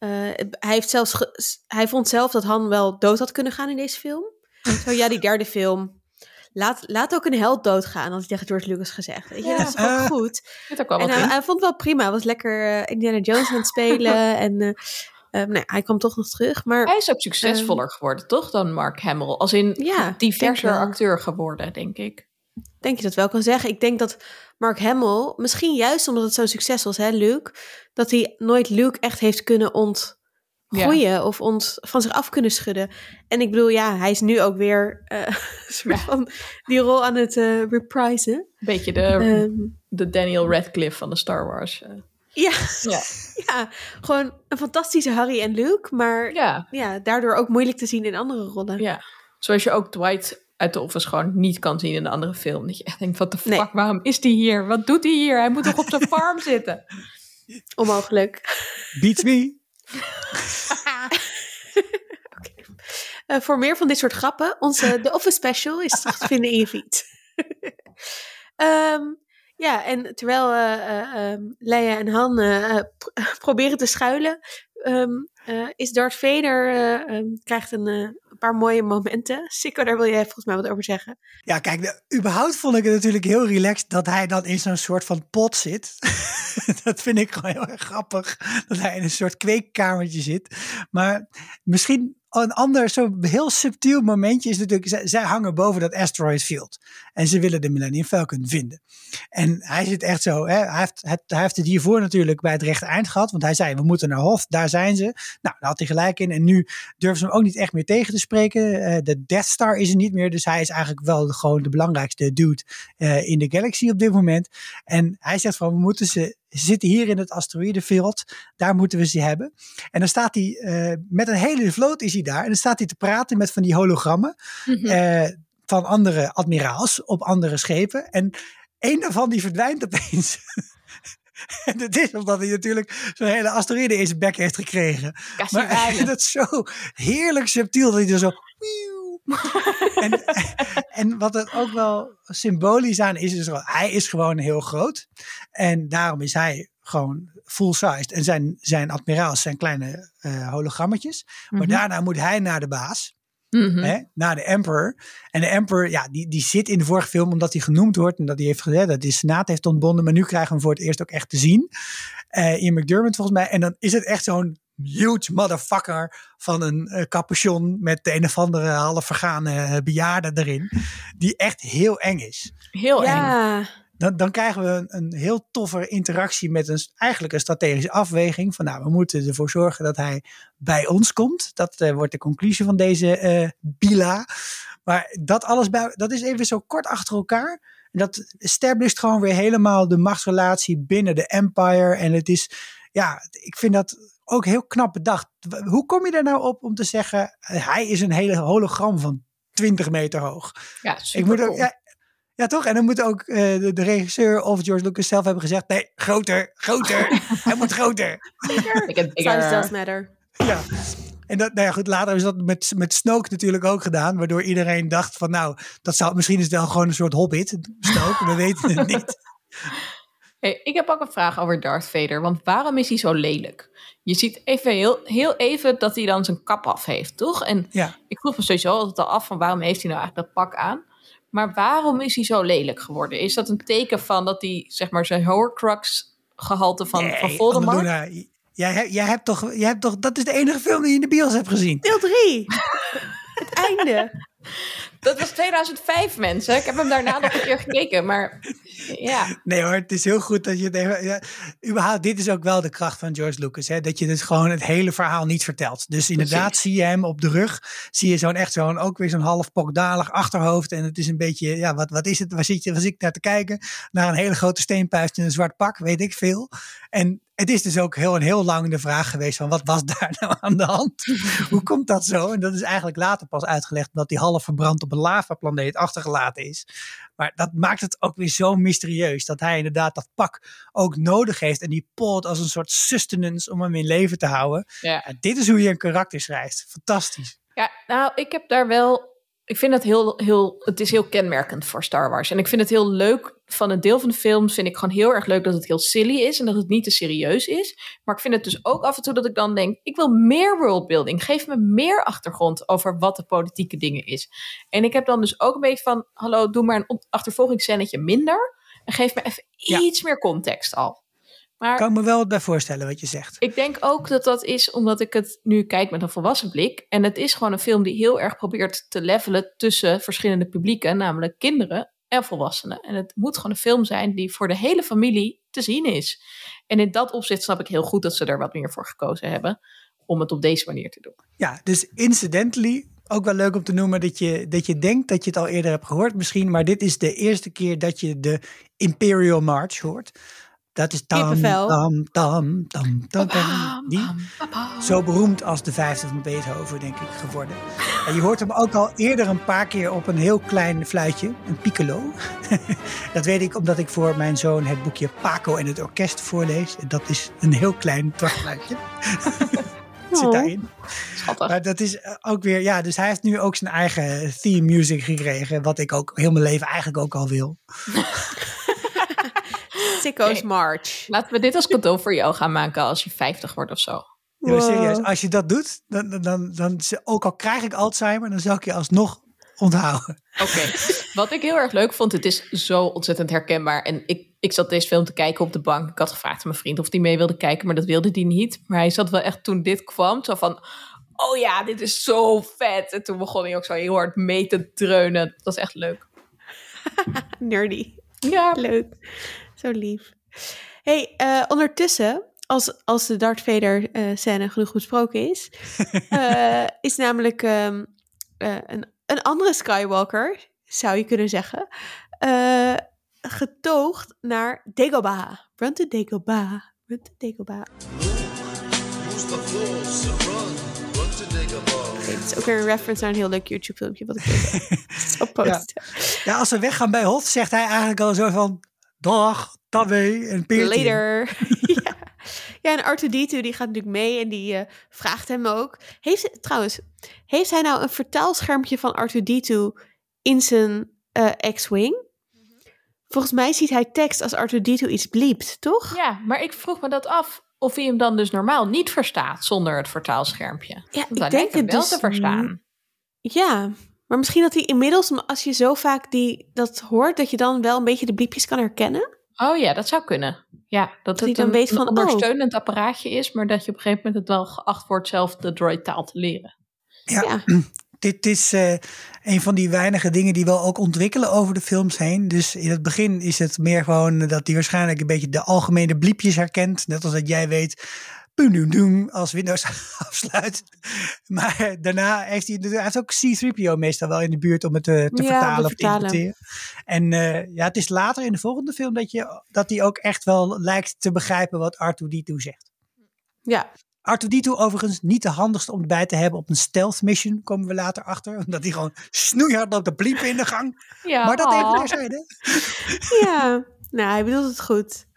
eh, hij, heeft zelfs hij vond zelf dat Han wel dood had kunnen gaan in deze film. Zo, ja, die derde film. Laat, laat ook een held doodgaan, had hij tegen George Lucas gezegd. Weet je, Ja. dat is ook goed. Ook wel En wat hij, vond het wel prima. Hij was lekker eh, Indiana Jones aan het spelen. en eh, eh, nou, hij kwam toch nog terug. Maar Hij is ook succesvoller geworden, toch, dan Mark Hamill? Als in ja, diverser acteur geworden, denk ik. Denk je dat wel kan zeggen. Ik denk dat Mark Hamill, misschien juist omdat het zo'n succes was, hè, Luke, dat hij nooit Luke echt heeft kunnen ontgroeien of ont, van zich af kunnen schudden. En ik bedoel, ja, hij is nu ook weer eh, Ja. van die rol aan het eh reprisen. Beetje de, Ehm, de Daniel Radcliffe van de Star Wars. eh. ja, Ja. ja, gewoon een fantastische Harry en Luke, maar ja. ja, daardoor ook moeilijk te zien in andere rollen. ja. Zoals je ook Dwight uit de Office gewoon niet kan zien in de andere film. Dat je echt denkt, wat de fuck, Nee. waarom is die hier? Wat doet hij hier? Hij moet toch op zijn farm zitten? Onmogelijk. Beats me. Eh, voor meer van dit soort grappen, onze The Office Special is terug te vinden in je feed. Ehm, ja, en terwijl ehm, Leia en Han pro- proberen te schuilen, ehm, eh, is Darth Vader, eh, ehm, krijgt een eh, paar mooie momenten. Sikko, daar wil jij volgens mij wat over zeggen. Ja, kijk, überhaupt vond ik het natuurlijk heel relaxed dat hij dan in zo'n soort van pot zit. dat vind ik gewoon heel erg grappig. Dat hij in een soort kweekkamertje zit. Maar misschien een ander, zo heel subtiel momentje is natuurlijk, zij, hangen boven dat asteroid field. En ze willen de Millennium Falcon vinden. En hij zit echt zo, hè, hij, heeft het, hij heeft het hiervoor natuurlijk bij het rechte eind gehad. Want hij zei, we moeten naar Hoth, daar zijn ze. Nou, daar had hij gelijk in. En nu durven ze hem ook niet echt meer tegen te spreken. Eh, de Death Star is er niet meer. Dus hij is eigenlijk wel gewoon de belangrijkste dude eh, in de galaxy op dit moment. En hij zegt van, we moeten ze zitten hier in het asteroïdenveld. Daar moeten we ze hebben. En dan staat hij, eh, met een hele vloot is hij daar. En dan staat hij te praten met van die hologrammen. eh, van andere admiraals op andere schepen. En één daarvan die verdwijnt opeens. en dat is omdat hij natuurlijk zo'n hele asteroïde in zijn bek heeft gekregen. Maar dat is zo heerlijk subtiel dat hij er zo... en, en wat het ook wel symbolisch aan is, is hij is gewoon heel groot. En daarom is hij gewoon full-sized. En zijn, zijn admiraals zijn kleine eh, hologrammetjes. Maar Mhm. daarna moet hij naar de baas. Mhm. Hè, naar de Emperor. En de Emperor, ja, die, die zit in de vorige film omdat hij genoemd wordt. En dat hij heeft gezegd dat de Senaat heeft ontbonden. Maar nu krijgen we hem voor het eerst ook echt te zien. Eh Ian McDermott volgens mij. En dan is het echt zo'n huge motherfucker van een eh, capuchon met de een of andere half vergane eh, bejaarde erin. Die echt heel eng is. Heel eng. ja, Dan, dan krijgen we een, een heel toffe interactie met een, eigenlijk een strategische afweging. Van nou, we moeten ervoor zorgen dat hij bij ons komt. Dat eh, wordt de conclusie van deze eh, bila. Maar dat alles bij, dat is even zo kort achter elkaar. En dat established gewoon weer helemaal de machtsrelatie binnen de Empire. En het is, ja, ik vind dat ook heel knap bedacht. Hoe kom je er nou op om te zeggen, eh, hij is een hele hologram van 20 meter hoog? Ja, Ik super moet ook, cool. ja, ja, toch? En dan moet ook eh, de, de regisseur of George Lucas zelf hebben gezegd: nee, groter, groter. hij moet groter. Ik heb size does bigger. matter. Ja. En dat, nou ja, goed, later is dat met, met Snoke natuurlijk ook gedaan. Waardoor iedereen dacht: van nou, dat zou, misschien is het wel gewoon een soort hobbit. Snoke, we weten het niet. Hey, ik heb ook een vraag over Darth Vader. Want waarom is hij zo lelijk? Je ziet even heel, heel even dat hij dan zijn kap af heeft, toch? En Ja. ik vroeg me sowieso altijd al af van waarom heeft hij nou eigenlijk dat pak aan? Maar waarom is hij zo lelijk geworden? Is dat een teken van dat hij zeg maar zijn Horcrux gehalte van, van Nee, Voldemort? Jij, hebt- jij, hebt toch, jij hebt toch, dat is de enige film die je in de bios hebt gezien. Deel 3. het einde. Dat was 2005 mensen. Ik heb hem daarna nog een keer gekeken, maar ja. Nee hoor, het is heel goed dat je het even... Ja, überhaupt, dit is ook wel de kracht van George Lucas. Hè, dat je dus gewoon het hele verhaal niet vertelt. Dus inderdaad Precies. zie je hem op de rug. Zie je zo'n echt zo'n, ook weer zo'n half pokdalig achterhoofd. En het is een beetje, ja, wat, wat is het? Waar zit je, waar zit ik naar te kijken? Naar een hele grote steenpuist in een zwart pak, weet ik veel. En het is dus ook heel, een heel lang de vraag geweest van wat was daar nou aan de hand? Hoe komt dat zo? En dat is eigenlijk later pas uitgelegd dat die half verbrand op een lavaplaneet achtergelaten is. Maar dat maakt het ook weer zo mysterieus dat hij inderdaad dat pak ook nodig heeft. En die pot als een soort sustenance om hem in leven te houden. ja. Ja, dit is hoe je een karakter schrijft. Fantastisch. Ja, nou, ik heb daar wel. Ik vind het heel, heel. Het is heel kenmerkend voor Star Wars. En ik vind het heel leuk. Van een deel van de films vind ik gewoon heel erg leuk dat het heel silly is. En dat het niet te serieus is. Maar ik vind het dus ook af en toe dat ik dan denk. Ik wil meer worldbuilding. Geef me meer achtergrond over wat de politieke dingen is. En ik heb dan dus ook een beetje van. Hallo, doe maar een achtervolgingsscènetje minder. En geef me even Ja. iets meer context al. Maar Kan ik me wel bij voorstellen wat je zegt. ik denk ook dat dat is omdat ik het nu kijk met een volwassen blik. En het is gewoon een film die heel erg probeert te levelen tussen verschillende publieken, namelijk kinderen en volwassenen. En het moet gewoon een film zijn die voor de hele familie te zien is. En in dat opzicht snap ik heel goed dat ze er wat meer voor gekozen hebben om het op deze manier te doen. Ja, dus incidentally, ook wel leuk om te noemen dat je, dat je denkt dat je het al eerder hebt gehoord misschien. Maar dit is de eerste keer dat je de Imperial March hoort. Dat is tam, tam, tam, tam, tam, tam. Die, zo beroemd als de vijfde van Beethoven, denk ik, geworden. En je hoort hem ook al eerder een paar keer op een heel klein fluitje, een piccolo. dat weet ik omdat ik voor mijn zoon het boekje Paco en het orkest voorlees. En dat is een heel klein dwarsfluitje. Zit Oh. daarin. Schattig. Maar dat is eh, ook weer, ja, dus hij heeft nu ook zijn eigen theme music gekregen. Wat ik ook heel mijn leven eigenlijk ook al wil. Sicko's. March. Laten we dit als cadeau voor jou gaan maken als je 50 wordt of zo. Ja, serieus, als je dat doet, dan, dan, dan, dan, ook al krijg ik Alzheimer, dan zou ik je alsnog onthouden. Oké, wat ik heel erg leuk vond, het is zo ontzettend herkenbaar. En ik, ik zat deze film te kijken op de bank. Ik had gevraagd aan mijn vriend of hij mee wilde kijken, maar dat wilde hij niet. Maar hij zat wel echt toen dit kwam, zo van... Oh ja, dit is zo vet. En toen begon hij ook zo heel hard mee te dreunen. Dat was echt leuk. Nerdy. Ja, Leuk. Zo lief. hey, eh, ondertussen, als, als de Darth Vader eh, scène genoeg besproken is, eh, is namelijk ehm, eh, een, een andere Skywalker, zou je kunnen zeggen, getoogd naar Dagobah. Run to Dagobah. Run to Dagobah. Dit is ook weer een reference naar een heel leuk YouTube filmpje wat ik even zal posten. Ja, als we weggaan bij Hot, zegt hij eigenlijk al zo van, dag, tabé en peertje. Later. ja. ja, en R2D2 die gaat natuurlijk mee en die eh, vraagt hem ook. Heeft, trouwens, heeft hij nou een vertaalschermpje van R2D2 in zijn eh, X-Wing? Volgens mij ziet hij tekst als R2D2 iets bliept, toch? ja, maar ik vroeg me dat af of hij hem dan dus normaal niet verstaat zonder het vertaalschermpje. Ja, Want ik denk het wel dus te verstaan. Ja, maar misschien dat hij inmiddels, als je zo vaak die, dat hoort, dat je dan wel een beetje de bliepjes kan herkennen. Oh ja, dat zou kunnen. Ja, dat hij het dan een, weet een van, oh. ondersteunend apparaatje is, maar dat je op een gegeven moment het wel geacht wordt zelf de droidtaal te leren. Ja, Ja. dit is eh, een van die weinige dingen die wel ook ontwikkelen over de films heen. Dus in het begin is het meer gewoon dat hij waarschijnlijk een beetje de algemene bliepjes herkent. Net als dat jij weet, als Windows afsluit. Maar daarna heeft hij, hij heeft ook C-3PO meestal wel in de buurt om het eh, te Ja, vertalen of te interpreteren. En eh, ja, het is later in de volgende film dat, je, dat hij ook echt wel lijkt te begrijpen wat R2-D2 zegt. Ja, R2-D2 overigens niet de handigste om bij te hebben op een stealth mission, komen we later achter. Omdat hij gewoon snoeihard loopt te bliepen in de gang. Ja, maar dat even oh. terzijde. ja. nou, hij bedoelt het goed.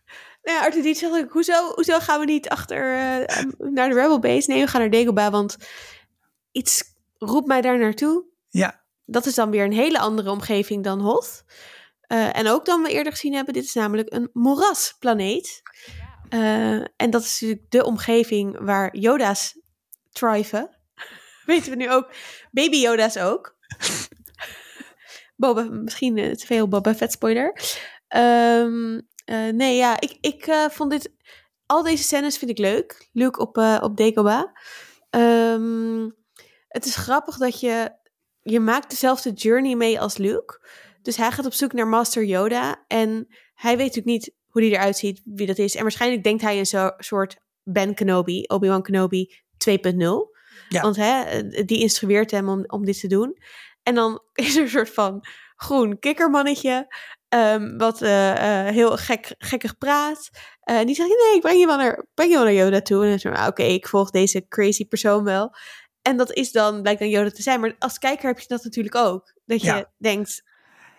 Nou ja, Arthur Diet zegt ook, hoezo, hoezo gaan we niet achter eh, em, naar de Rebel Base? Nee, we gaan naar Dagobah, want iets roept mij daar naartoe. Ja, Dat is dan weer een hele andere omgeving dan Hoth. Eh, en ook dan we eerder gezien hebben, dit is namelijk een moerasplaneet. Eh, en dat is natuurlijk de omgeving waar Yoda's thriven. Weten we nu ook. Baby Yoda's ook. Boba, misschien te veel Boba Fett spoiler. Ehm, eh, nee, ja, ik, ik eh, vond dit... Al deze scènes vind ik leuk. Luke op, eh op Dagobah. Ehm, het is grappig dat je... Je maakt dezelfde journey mee als Luke. Dus hij gaat op zoek naar Master Yoda. En hij weet natuurlijk niet hoe die eruit ziet, wie dat is. En waarschijnlijk denkt hij een zo, soort Ben Kenobi, Obi-Wan Kenobi 2.0. Ja. Want hè, die instrueert hem om, om dit te doen. En dan is er een soort van groen kikkermannetje. Ehm, wat eh, eh, heel gek, gekkig praat. Eh, en die zegt, nee, ik breng je wel naar, breng je wel naar Yoda toe. En dan er, ah, oké, ik volg deze crazy persoon wel. En dat is dan, blijkt dan Yoda te zijn. Maar als kijker heb je dat natuurlijk ook. Dat je Ja. denkt,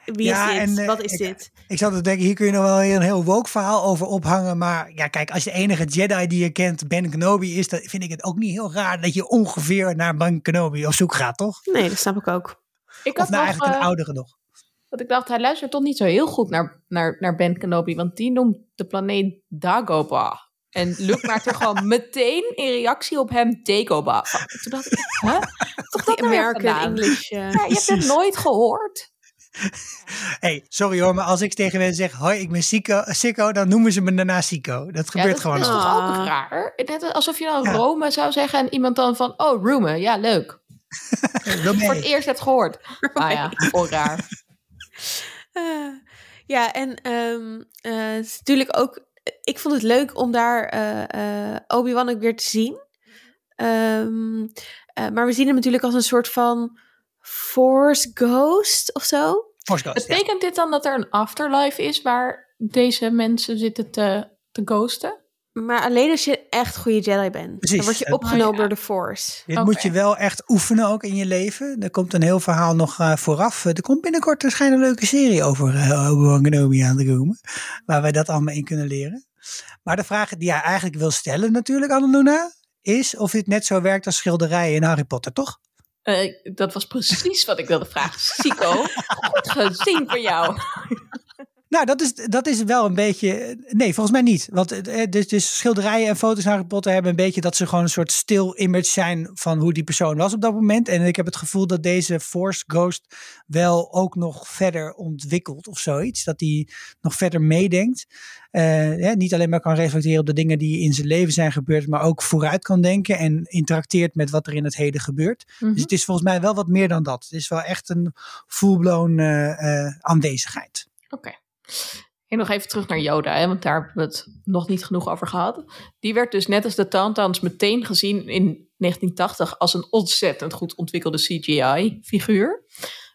wie Ja, is dit? en, Wat is ik- dit? ik zat te denken, hier kun je nog wel een heel woke verhaal over ophangen. Maar ja, kijk, als je de enige Jedi die je kent Ben Kenobi is, dan vind ik het ook niet heel raar dat je ongeveer naar Ben Kenobi op zoek gaat, toch? Nee, dat snap ik ook. Ik Of had naar nog, eigenlijk een oudere nog. Dat ik dacht, hij luistert toch niet zo heel goed naar, naar, naar Ben Kenobi, want die noemt de planeet Dagobah. En Luke maakt er gewoon meteen in reactie op hem Dagobah. van. Toen dacht ik, huh? Toch dat nou American? English. eh, Ja, je hebt het nooit gehoord. hey, sorry hoor, maar als ik tegen mensen zeg, hoi, ik ben Sico, Sico dan noemen ze me daarna Sico. Dat Ja, gebeurt dat, gewoon. dat is toch Ah. ook raar? Net alsof je dan Ja. Rome zou zeggen en iemand dan van, oh, Rome, ja, leuk. Voor het eerst hebt gehoord. Ah ja, voor raar. eh, ja, en ehm, eh, het is natuurlijk ook... Ik vond het leuk om daar eh, eh, Obi-Wan ook weer te zien. Ehm, eh, maar we zien hem natuurlijk als een soort van Force Ghost of zo. Force Ghost, ja. Betekent dit dan dat er een afterlife is waar deze mensen zitten te, te ghosten? Maar alleen als je echt goede Jedi bent. Precies. Dan word je opgenomen oh ja. door de Force. Dit moet je wel echt oefenen ook in je leven. Er komt een heel verhaal nog eh, vooraf. Er komt binnenkort waarschijnlijk een leuke serie over uh, Obi-Wan Kenobi aan te komen. Waar wij dat allemaal in kunnen leren. Maar de vraag die jij eigenlijk wil stellen natuurlijk, Annaluna, is of dit net zo werkt als schilderijen in Harry Potter, toch? Eh, dat was precies wat ik wilde vragen. Sico, goed gezien van jou. Nou, dat is, dat is wel een beetje. Nee, volgens mij niet. Want eh, dus, dus schilderijen en foto's naar Harry Potter hebben een beetje dat ze gewoon een soort stil image zijn van hoe die persoon was op dat moment. En ik heb het gevoel dat deze Force Ghost wel ook nog verder ontwikkelt of zoiets. Dat hij nog verder meedenkt. Eh, ja, niet alleen maar kan reflecteren op de dingen die in zijn leven zijn gebeurd, maar ook vooruit kan denken en interacteert met wat er in het heden gebeurt. Mhm. Dus het is volgens mij wel wat meer dan dat. Het is wel echt een full-blown eh, eh, aanwezigheid. Oké. En nog even terug naar Yoda, hè, want daar hebben we het nog niet genoeg over gehad. Die werd dus net als de Tauntauns meteen gezien in 1980 als een ontzettend goed ontwikkelde CGI-figuur.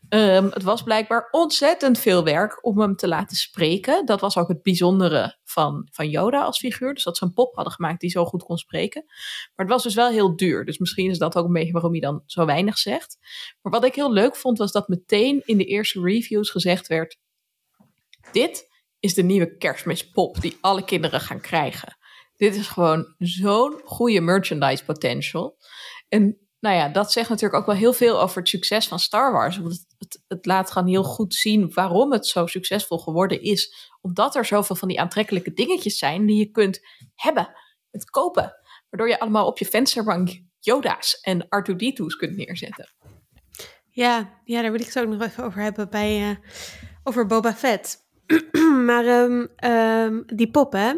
Ehm, het was blijkbaar ontzettend veel werk om hem te laten spreken. Dat was ook het bijzondere van, van Yoda als figuur. Dus dat ze een pop hadden gemaakt die zo goed kon spreken. Maar het was dus wel heel duur. Dus misschien is dat ook een beetje waarom hij dan zo weinig zegt. Maar wat ik heel leuk vond, was dat meteen in de eerste reviews gezegd werd: Dit is de nieuwe kerstmispop die alle kinderen gaan krijgen. Dit is gewoon zo'n goede merchandise potential. En nou ja, dat zegt natuurlijk ook wel heel veel over het succes van Star Wars. Want het, het, laat gewoon heel goed zien waarom het zo succesvol geworden is. Omdat er zoveel van die aantrekkelijke dingetjes zijn die je kunt hebben, het kopen. Waardoor je allemaal op je vensterbank Yoda's en R2-D2's kunt neerzetten. Ja, ja, daar wil ik het ook nog even over hebben bij, eh, over Boba Fett. maar ehm, ehm, die pop, hè.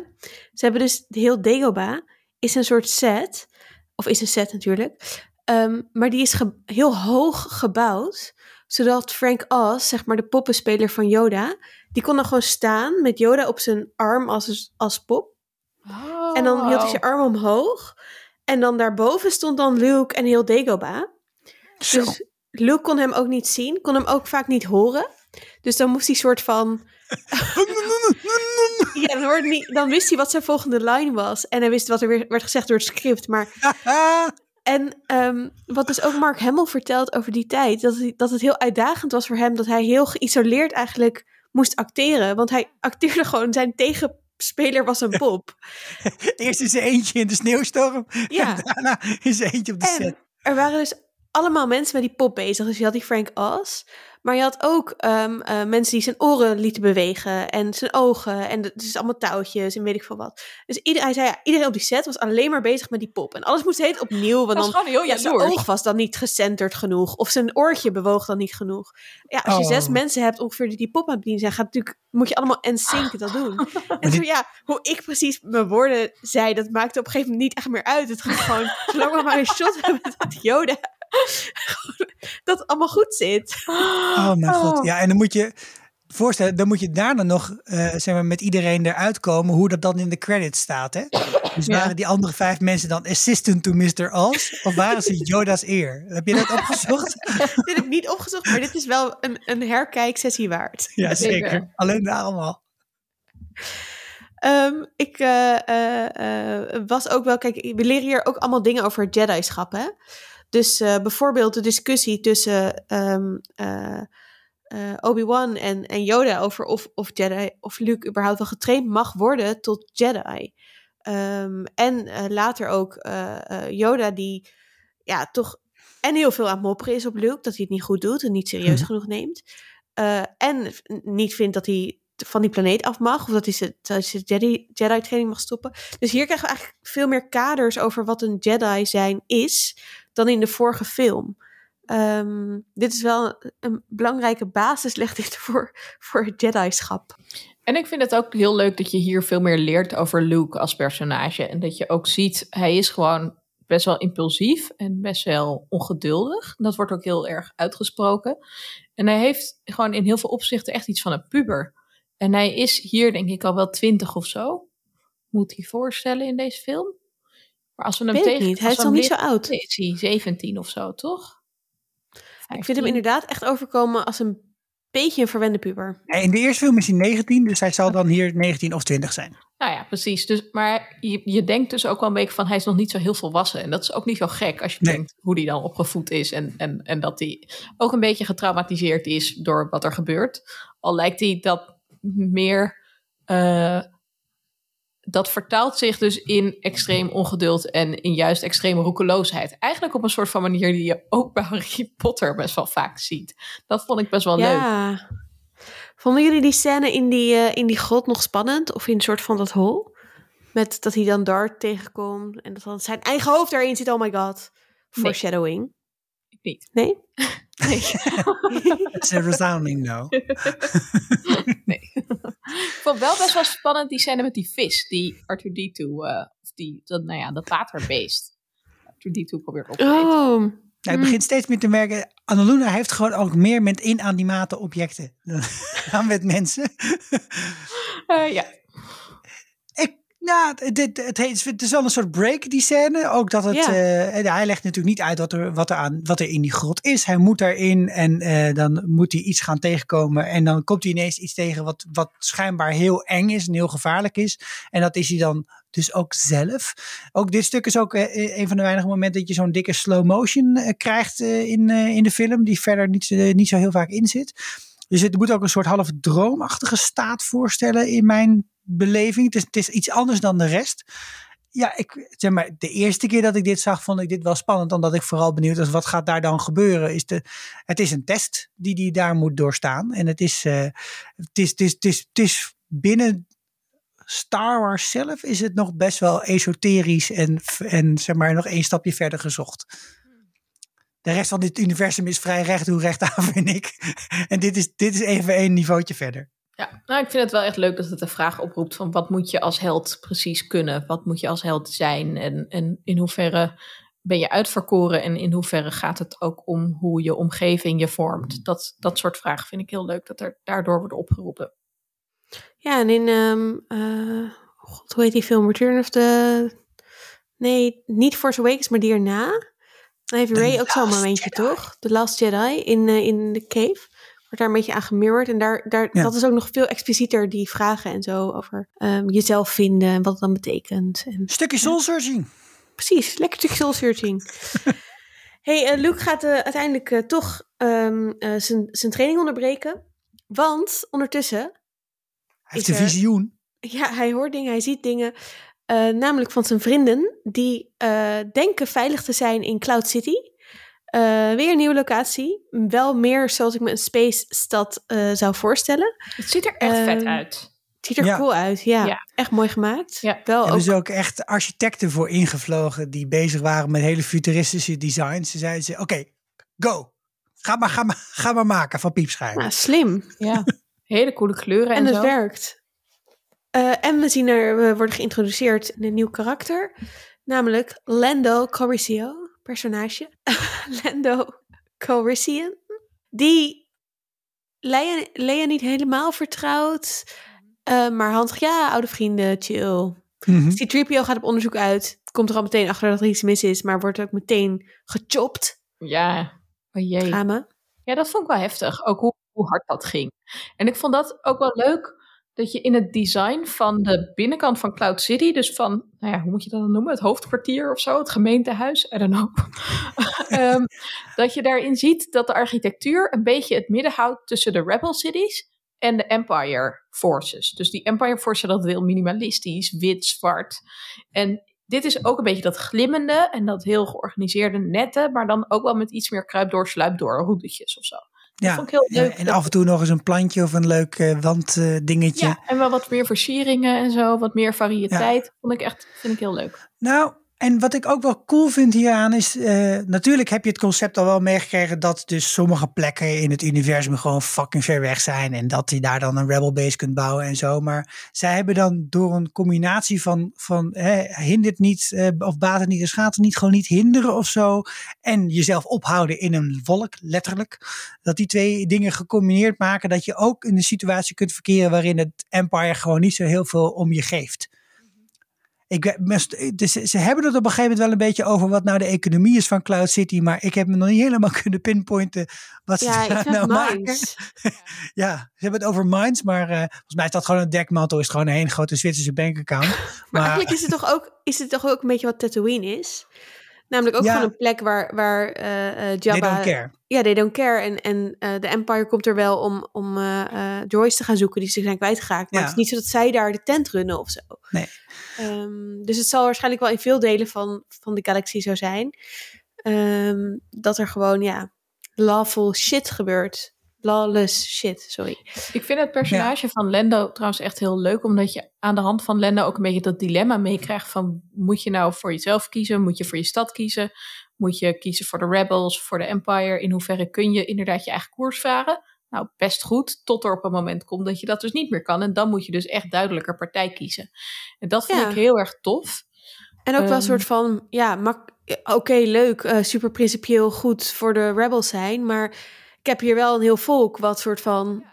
Ze hebben dus heel Dagobah is een soort set. Of is een set natuurlijk. Ehm, maar die is heel hoog gebouwd. Zodat Frank Oz, zeg maar de poppenspeler van Yoda... die kon dan gewoon staan met Yoda op zijn arm als, als pop. En dan hield hij zijn arm omhoog. En dan daarboven stond dan Luke en heel Dagobah. Zo. Dus Luke kon hem ook niet zien, kon hem ook vaak niet horen. Dus dan moest hij soort van. Ja, dan, hoorde dan wist hij wat zijn volgende line was. En hij wist wat er weer werd gezegd door het script. Maar, en ehm, wat dus ook Mark Hamill vertelt over die tijd, dat, hij- dat het heel uitdagend was voor hem dat hij heel geïsoleerd eigenlijk moest acteren. Want hij acteerde gewoon, zijn tegenspeler was een pop. Eerst is er eentje in de sneeuwstorm. Ja. En daarna is er eentje op de En set. er waren dus allemaal mensen met die pop bezig. Dus je had die Frank Oz. Maar je had ook ehm, eh, mensen die zijn oren lieten bewegen. En zijn ogen. En de- dus allemaal touwtjes en weet ik veel wat. Dus ieder, hij zei, ja, iedereen op die set was alleen maar bezig met die pop. En alles moest heet opnieuw. Want Dat is dan, gewoon heel ja, zijn oog was dan niet gecenterd genoeg. Of zijn oortje bewoog dan niet genoeg. Ja, als je Oh. zes mensen hebt ongeveer die die pop aan het bedienen zijn, gaat natuurlijk, moet je allemaal en sync dat doen. En zo, ja, hoe ik precies mijn woorden zei, dat maakte op een gegeven moment niet echt meer uit. Het ging gewoon, zolang we maar een shot hebben met Yoda, dat het allemaal goed zit. Oh mijn god. Ja, en dan moet je voorstellen, dan moet je daarna nog eh, zeg maar, met iedereen eruit komen hoe dat dan in de credits staat. Hè? Dus Ja. waren die andere vijf mensen dan assistant to Mr. Oz? Of waren ze Yoda's eer? Heb je dat opgezocht? dit heb ik niet opgezocht, maar dit is wel een, een herkijksessie waard. ja, Zeker. zeker. Alleen daar allemaal. Ehm, ik eh, eh, was ook wel, kijk, we leren hier ook allemaal dingen over Jedi-schap, hè? Dus eh, bijvoorbeeld de discussie tussen ehm, eh, eh, Obi-Wan en, en Yoda over of, of Jedi, of Luke überhaupt wel getraind mag worden tot Jedi. Ehm, en later ook Yoda die ja, toch en heel veel aan het mopperen is op Luke, dat hij het niet goed doet en niet serieus Mhm. genoeg neemt. En niet vindt dat hij van die planeet af mag, of dat hij zijn dat hij zijn Jedi, Jedi-training mag stoppen. Dus hier krijgen we eigenlijk veel meer kaders over wat een Jedi zijn is, dan in de vorige film. Ehm, dit is wel een, belangrijke basis, legt dit voor, voor het Jedi-schap. En ik vind het ook heel leuk dat je hier veel meer leert over Luke als personage. En dat je ook ziet, hij is gewoon best wel impulsief en best wel ongeduldig. Dat wordt ook heel erg uitgesproken. En hij heeft gewoon in heel veel opzichten echt iets van een puber. En hij is hier denk ik al wel twintig of zo. Moet hij voorstellen in deze film? Maar als we hem tegen... niet, hij is nog niet zo oud. Is hij 17 of zo, toch? Ik vind hem 15. inderdaad echt overkomen als een beetje een verwende puber. Nee, In de eerste film is hij 19, dus hij zal dan hier 19 of 20 zijn. Nou ja, precies. Dus, maar je, je denkt dus ook wel een beetje van hij is nog niet zo heel volwassen. En dat is ook niet zo gek als je Nee. denkt hoe die dan opgevoed is. En, en, en dat hij ook een beetje getraumatiseerd is door wat er gebeurt. Al lijkt hij dat meer. eh, dat vertaalt zich dus in extreem ongeduld en in juist extreme roekeloosheid. Eigenlijk op een soort van manier die je ook bij Harry Potter best wel vaak ziet. Dat vond ik best wel leuk. Vonden jullie die scène in die, eh, in die grot nog spannend? Of in een soort van dat hol? Met dat hij dan Dart tegenkomt en dat dan zijn eigen hoofd daarin zit. Oh my god. Foreshadowing. Ik niet. Nee? Nee. It's a resounding no. nee. ik vond wel best wel spannend die scène met die vis. Die R2-D2, eh, of die, dat, nou ja, dat waterbeest. R2-D2 probeert op te eten. Oh. Nou, ik begin steeds meer te merken, Annaluna heeft gewoon ook meer met inanimate objecten dan- dan met mensen. Eh, ja. Nou, het, het, het, heet- het is wel een soort break, die scène. Ook dat het, Ja. eh, hij legt natuurlijk niet uit wat er, wat, er aan, wat er in die grot is. Hij moet daarin en eh, dan moet hij iets gaan tegenkomen. En dan komt hij ineens iets tegen wat, wat schijnbaar heel eng is en heel gevaarlijk is. En dat is hij dan dus ook zelf. Ook dit stuk is ook eh, een van de weinige momenten dat je zo'n dikke slow motion krijgt in, in de film. Die verder niet, niet zo heel vaak in zit. Dus het moet ook een soort half droomachtige staat voorstellen in mijn beleving. Het is, iets anders dan de rest. Ja, ik, zeg maar, de eerste keer dat ik dit zag, vond ik dit wel spannend. Omdat ik vooral benieuwd was, wat gaat daar dan gebeuren? Is de, het is een test die die daar moet doorstaan. En het is, eh, het is, het is, het is, het is binnen Star Wars zelf is het nog best wel esoterisch en, en zeg maar nog één stapje verder gezocht. De rest van dit universum is vrij recht hoe recht aan, vind ik. En dit is, dit is even één niveautje verder. Ja, nou, ik vind het wel echt leuk dat het de vraag oproept van wat moet je als held precies kunnen? Wat moet je als held zijn? En, en in hoeverre ben je uitverkoren en in hoeverre gaat het ook om hoe je omgeving je vormt? Dat, dat soort vragen vind ik heel leuk dat er daardoor worden opgeroepen. Ja, en in, ehm, eh, god, hoe heet die film? Return of the... Nee, niet Force Awakens, maar die erna. Dan heeft Ray ook zo'n momentje, Jedi. toch? The Last Jedi in, eh, in de cave. Wordt daar een beetje aan gemirrored. En daar, daar, Ja. dat is ook nog veel explicieter, die vragen en zo over ehm, jezelf vinden en wat het dan betekent. En, Stukje soul searching. precies, lekker stuk soul searching. hey, eh, Luke gaat eh, uiteindelijk eh, toch eh, zijn zijn training onderbreken. Want ondertussen Hij heeft een visioen. Ja, hij hoort dingen, hij ziet dingen. namelijk van zijn vrienden, die denken veilig te zijn in Cloud City. Eh, weer een nieuwe locatie. Wel meer zoals ik me een space stad eh, zou voorstellen. Het ziet er echt vet Ehm, uit. Het ziet er Ja. cool uit, ja. Ja. Echt mooi gemaakt. Ja. Wel Hebben ook, ze ook echt architecten voor ingevlogen die bezig waren met hele futuristische designs. Ze zeiden ze, oké, go. Ga maar, ga, maar, ga maar maken van piepschuim. nou, slim. Ja. Hele coole kleuren en, En het zo. werkt. Eh, en we zien er, we worden geïntroduceerd in een nieuw karakter. Namelijk Lando Calrissian, personage. Lando Calrissian. Die Leia, Leia niet helemaal vertrouwt. eh, maar handig, ja, oude vrienden, chill. Mhm. C-3PO gaat op onderzoek uit. Komt er al meteen achter dat er iets mis is. Maar wordt ook meteen gechopt. Ja. Oh jee. Samen. Ja, dat vond ik wel heftig. Ook hoe, hoe hard dat ging. En ik vond dat ook wel leuk. Dat je in het design van de binnenkant van Cloud City, dus van, nou ja, hoe moet je dat dan noemen? Het hoofdkwartier of zo, het gemeentehuis, I don't know. Ehm, dat je daarin ziet dat de architectuur een beetje het midden houdt tussen de Rebel Cities en de Empire Forces. Dus die Empire Forces, dat heel minimalistisch, wit, zwart. En dit is ook een beetje dat glimmende en dat heel georganiseerde nette, maar dan ook wel met iets meer kruip door, sluip door, hoedetjes of zo. Ja, vond ik heel ja, leuk. en af en toe nog eens een plantje of een leuk eh, wanddingetje. Ja, en wel wat meer versieringen en zo, wat meer variëteit. Vond ik echt, vind ik heel leuk. Nou, en wat ik ook wel cool vind hieraan is, eh, natuurlijk heb je het concept al wel meegekregen dat dus sommige plekken in het universum gewoon fucking ver weg zijn en dat je daar dan een rebel base kunt bouwen en zo. Maar zij hebben dan door een combinatie van, van hè, hindert niet eh, of baat het niet, gaat het niet, gewoon niet hinderen of zo. En jezelf ophouden in een wolk, letterlijk. Dat die twee dingen gecombineerd maken dat je ook in een situatie kunt verkeren waarin het Empire gewoon niet zo heel veel om je geeft. Ik, dus ze hebben het op een gegeven moment wel een beetje over wat nou de economie is van Cloud City. Maar ik heb me nog niet helemaal kunnen pinpointen wat ze Ja, daar nou maken. Ja, ze hebben het over mines, maar eh, volgens mij is dat gewoon een dekmantel. Is het gewoon een hele grote Zwitserse bankaccount. Maar, Maar, eigenlijk is het toch ook, is het toch ook een beetje wat Tatooine is? Namelijk ook Ja. gewoon een plek waar, waar eh eh they Jabba... don't care. Ja, they don't care. En, en eh, de Empire komt er wel om, om Joyce te gaan zoeken die ze zijn kwijtgeraakt. Maar Ja. het is niet zo dat zij daar de tent runnen of zo. Nee. Ehm, dus het zal waarschijnlijk wel in veel delen van, van de galaxy zo zijn. ehm, dat er gewoon, ja, lawful shit gebeurt. Lawless shit, sorry. Ik vind het personage van Lendo trouwens echt heel leuk, omdat je aan de hand van Lendo ook een beetje dat dilemma meekrijgt van moet je nou voor jezelf kiezen, moet je voor je stad kiezen, moet je kiezen voor de rebels, voor de empire, in hoeverre kun je inderdaad je eigen koers varen? Nou, best goed, tot er op een moment komt dat je dat dus niet meer kan en dan moet je dus echt duidelijker partij kiezen. En dat vind Ja. ik heel erg tof. En ook wel een Ehm. soort van, ja, oké, leuk, eh, super principieel goed voor de rebels zijn, maar ik heb hier wel een heel volk wat soort van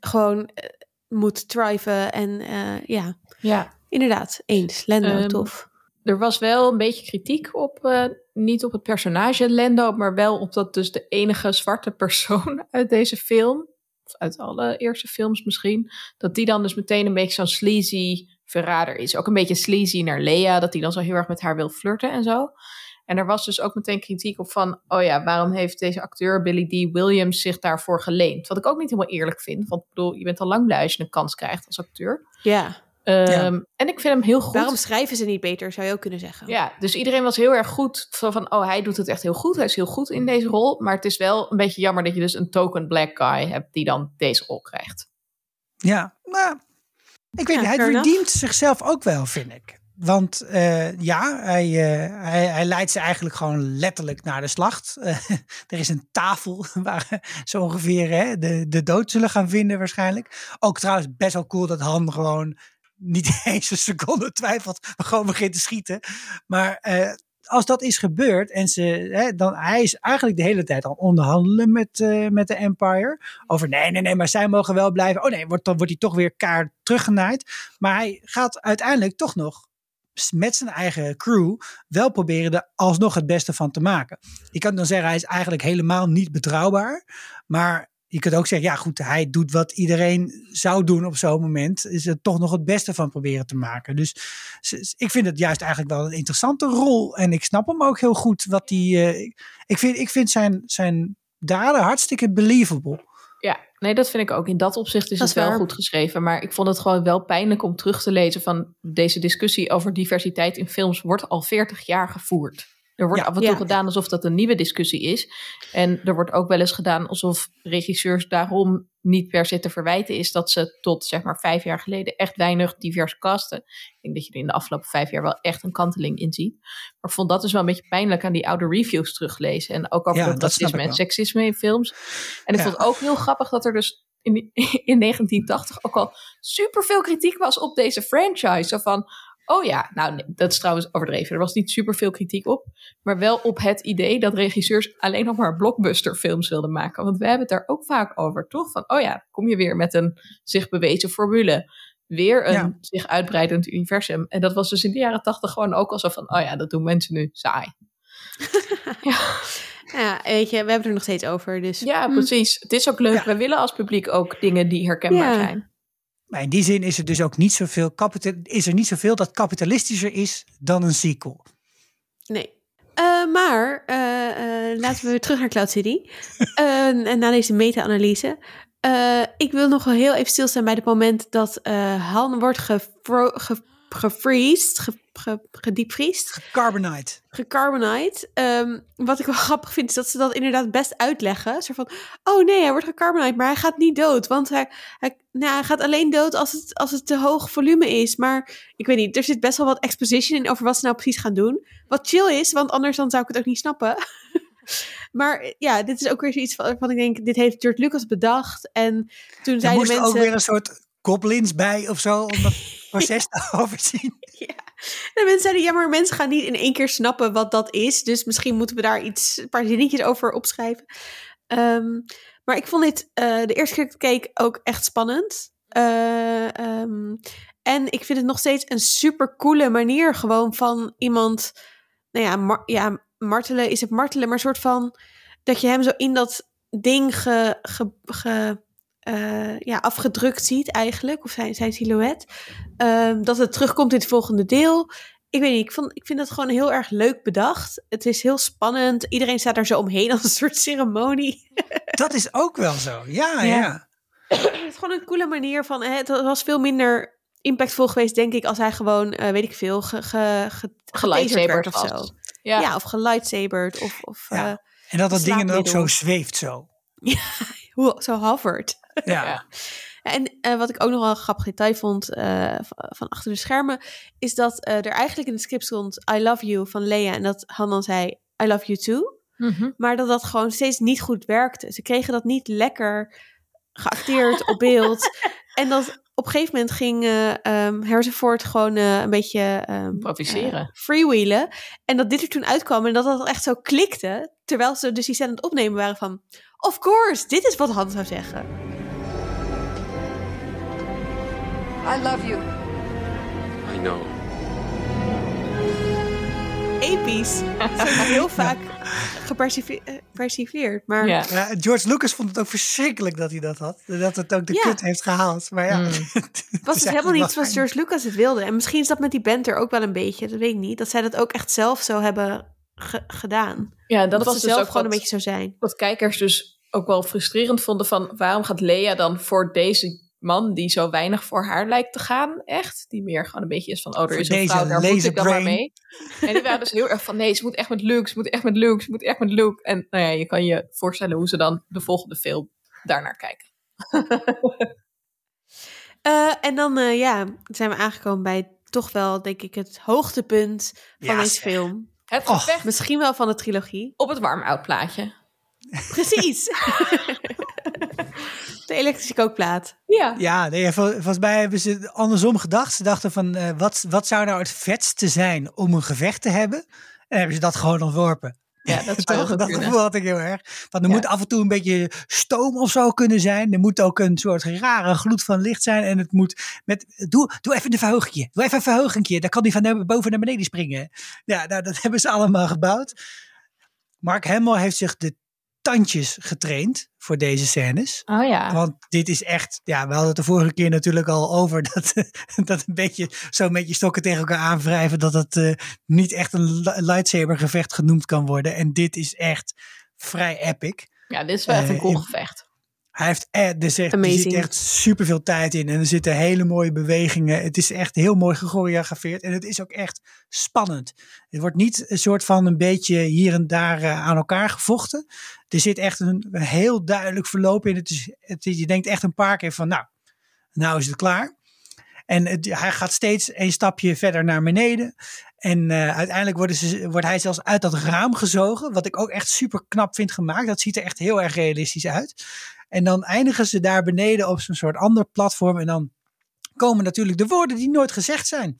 gewoon eh, moet thriven en eh, ja, Ja, inderdaad, eens, Lendo, Ehm, tof. er was wel een beetje kritiek op, eh, niet op het personage Lendo, maar wel op dat dus de enige zwarte persoon uit deze film, of uit alle eerste films misschien, dat die dan dus meteen een beetje zo'n sleazy verrader is. Ook een beetje sleazy naar Lea, dat hij dan zo heel erg met haar wil flirten en zo. En er was dus ook meteen kritiek op van, oh ja, waarom heeft deze acteur Billy D. Williams zich daarvoor geleend? Wat ik ook niet helemaal eerlijk vind, want ik bedoel, je bent al lang blij als je een kans krijgt als acteur. Ja, Ehm, En ik vind hem heel goed. waarom schrijven ze niet beter, zou je ook kunnen zeggen. Ja, dus iedereen was heel erg goed. Van, van, oh, hij doet het echt heel goed. Hij is heel goed in deze rol. Maar het is wel een beetje jammer dat je dus een token black guy hebt die dan deze rol krijgt. Ja, maar ik weet Ja, niet, hij enough. verdient zichzelf ook wel, vind ik. Want eh, ja, hij, eh, hij, hij leidt ze eigenlijk gewoon letterlijk naar de slacht. Eh, er is een tafel waar ze ongeveer hè, de, de dood zullen gaan vinden waarschijnlijk. Ook trouwens best wel cool dat Han gewoon niet eens een seconde twijfelt, maar gewoon begint te schieten. Maar als dat is gebeurd en ze, hè, dan hij is eigenlijk de hele tijd al onderhandelen met, met de Empire. Over nee, nee, nee, maar zij mogen wel blijven. Oh nee, wordt, dan wordt hij toch weer kaart teruggenaaid. Maar hij gaat uiteindelijk toch nog met zijn eigen crew wel proberen er alsnog het beste van te maken. Je kan dan zeggen, hij is eigenlijk helemaal niet betrouwbaar. Maar je kunt ook zeggen, ja goed, hij doet wat iedereen zou doen op zo'n moment. Is er toch nog het beste van proberen te maken. Dus ik vind het juist eigenlijk wel een interessante rol. En ik snap hem ook heel goed. Wat die, eh, ik vind, ik vind zijn, zijn daden hartstikke believable. Ja, nee, dat vind ik ook. In dat opzicht is Dat het wel waar. goed geschreven. Maar ik vond het gewoon wel pijnlijk om terug te lezen van deze discussie over diversiteit in films wordt al 40 jaar gevoerd. Er wordt Ja. af en toe Ja. gedaan alsof dat een nieuwe discussie is. En er wordt ook wel eens gedaan alsof regisseurs daarom niet per se te verwijten is dat ze tot zeg maar vijf jaar geleden echt weinig divers casten. Ik denk dat je er in de afgelopen vijf jaar wel echt een kanteling in ziet. Maar ik vond dat dus wel een beetje pijnlijk aan die oude reviews teruglezen. En ook over Ja, racisme en seksisme in films. En ik vond het ook heel grappig dat er dus in, in 1980 ook al superveel kritiek was op deze franchise. Zo van, oh ja, nou nee, dat is trouwens overdreven. Er was niet superveel kritiek op. Maar wel op het idee dat regisseurs alleen nog maar blockbusterfilms wilden maken. Want we hebben het daar ook vaak over, toch? Van, oh ja, kom je weer met een zich bewezen formule. Weer een Ja. zich uitbreidend universum. En dat was dus in de jaren tachtig gewoon ook al zo van, oh ja, dat doen mensen nu saai. Ja, weet je, we hebben het er nog steeds over, dus... Ja, hm. precies. Het is ook leuk. Ja. We willen als publiek ook dingen die herkenbaar Ja. zijn. Maar in die zin is er dus ook niet zoveel, is er niet zoveel dat kapitalistischer is dan een sequel. Nee. Eh, maar eh, eh, laten we weer terug naar Cloud City. Eh, en na deze meta-analyse. Ik wil nog wel heel even stilstaan bij het moment dat Han wordt gefro- ge- gefreezed, ge, ge, gediepvriest, Carbonite. gecarbonite. Ehm, wat ik wel grappig vind, is dat ze dat inderdaad best uitleggen. Zo van, oh nee, hij wordt gecarbonite, maar hij gaat niet dood. Want hij, hij, nou, hij gaat alleen dood als het, als het te hoog volume is. Maar ik weet niet, er zit best wel wat exposition in over wat ze nou precies gaan doen. Wat chill is, want anders dan zou ik het ook niet snappen. maar ja, dit is ook weer zoiets van, waarvan ik denk, dit heeft George Lucas bedacht. En toen Er zeiden moest mensen... ook weer een soort goblins bij of zo om dat proces te overzien. En mensen zeiden, ja, maar mensen gaan niet in één keer snappen wat dat is. Dus misschien moeten we daar iets, een paar zinnetjes over opschrijven. Ehm, maar ik vond dit eh, de eerste keer dat ik keek ook echt spannend. Eh, ehm, en ik vind het nog steeds een super coole manier gewoon van iemand... Nou ja, mar- ja, martelen is het martelen, maar een soort van... Dat je hem zo in dat ding ge, ge, ge- eh, ja, afgedrukt ziet eigenlijk. Of zijn, zijn silhouet. Ehm, dat het terugkomt in het volgende deel. Ik weet niet, ik, vond, ik vind dat gewoon heel erg leuk bedacht. Het is heel spannend. Iedereen staat daar zo omheen als een soort ceremonie. Dat is ook wel zo. Ja, Ja. ja. het is gewoon een coole manier van... hè, Het was veel minder impactvol geweest, denk ik... als hij gewoon, eh, weet ik veel, ge, ge, ge, getaserd werd of zo. Ja. Ja, of gelightsaberd of... of Ja. eh, En dat dat ding dan ook zo zweeft zo. Hoe, zo hovert. Ja. Ja. En eh, wat ik ook nog wel een grappig detail vond eh, van achter de schermen, is dat eh, er eigenlijk in het script stond I love you van Lea en dat Han dan zei I love you too. Mhm. Maar dat dat gewoon steeds niet goed werkte. Ze kregen dat niet lekker geacteerd op beeld. En dat op een gegeven moment ging eh ehm, Harrison Ford gewoon een beetje ehm, Improviseren. eh, freewheelen. En dat dit er toen uitkwam en dat dat echt zo klikte. Terwijl ze dus die scène aan het opnemen waren van... Of course, dit is wat Han zou zeggen. I love you. I know. Episch. Heel vaak gepercive- eh. Maar Ja. Ja, George Lucas vond het ook verschrikkelijk dat hij dat had. Dat het ook de Ja. kut heeft gehaald. Maar ja, Mm. was is het helemaal niet zoals. George Lucas het wilde. En misschien is dat met die band er ook wel een beetje. Dat weet ik niet. Dat zij dat ook echt zelf zo hebben ge- gedaan. ja, dat Dat, was ze dus zelf ook gewoon wat, een beetje zo zijn. wat kijkers dus ook wel frustrerend vonden van waarom gaat Lea dan voor deze man die zo weinig voor haar lijkt te gaan, echt, die meer gewoon een beetje is van oh er is een deze vrouw, daar moet ik dan maar mee. En die waren dus heel erg van nee, ze moet echt met Luke, ze moet echt met Luke, ze moet echt met Luke. En nou ja, je kan je voorstellen hoe ze dan de volgende film daarnaar kijken. Eh, en dan eh, ja, zijn we aangekomen bij toch wel, denk ik, het hoogtepunt van Ja, deze zeg. film. Het gevecht Misschien wel van de trilogie. op het warm-out plaatje. Precies. de elektrische kookplaat. Ja. Ja, nee, vol- volgens mij hebben ze andersom gedacht. Ze dachten van, eh, wat, wat zou nou het vetste zijn om een gevecht te hebben? En hebben ze dat gewoon ontworpen. Ja, dat zou Toch? Dat gevoel had ik heel erg. Want er Ja. moet af en toe een beetje stoom of zo kunnen zijn. Er moet ook een soort rare gloed van licht zijn. En het moet met. Doe, doe even een verhoogje. Doe even een verhogingje. Dan kan die van boven naar beneden springen. Ja, nou, dat hebben ze allemaal gebouwd. Mark Hamill heeft zich de tandjes getraind voor deze scènes. Oh ja. Want dit is echt, ja, we hadden het de vorige keer natuurlijk al over dat, dat een beetje zo met je stokken tegen elkaar aanwrijven, dat het eh, niet echt een li- lightsaber gevecht genoemd kan worden. En dit is echt vrij epic. Ja, dit is wel echt een Eh, cool in- gevecht. Hij heeft eh, er, zit, er zit echt super veel tijd in en er zitten hele mooie bewegingen. Het is echt heel mooi gechoreografeerd en het is ook echt spannend. Het wordt niet een soort van een beetje hier en daar eh, aan elkaar gevochten. Er zit echt een, een heel duidelijk verloop in. Het is, het, je denkt echt een paar keer van nou, nou is het klaar. En het- hij gaat steeds een stapje verder naar beneden. En eh, uiteindelijk worden ze, wordt hij zelfs uit dat raam gezogen. Wat ik ook echt super knap vind gemaakt. Dat ziet er echt heel erg realistisch uit. En dan eindigen ze daar beneden op zo'n soort ander platform. En dan komen natuurlijk de woorden die nooit gezegd zijn.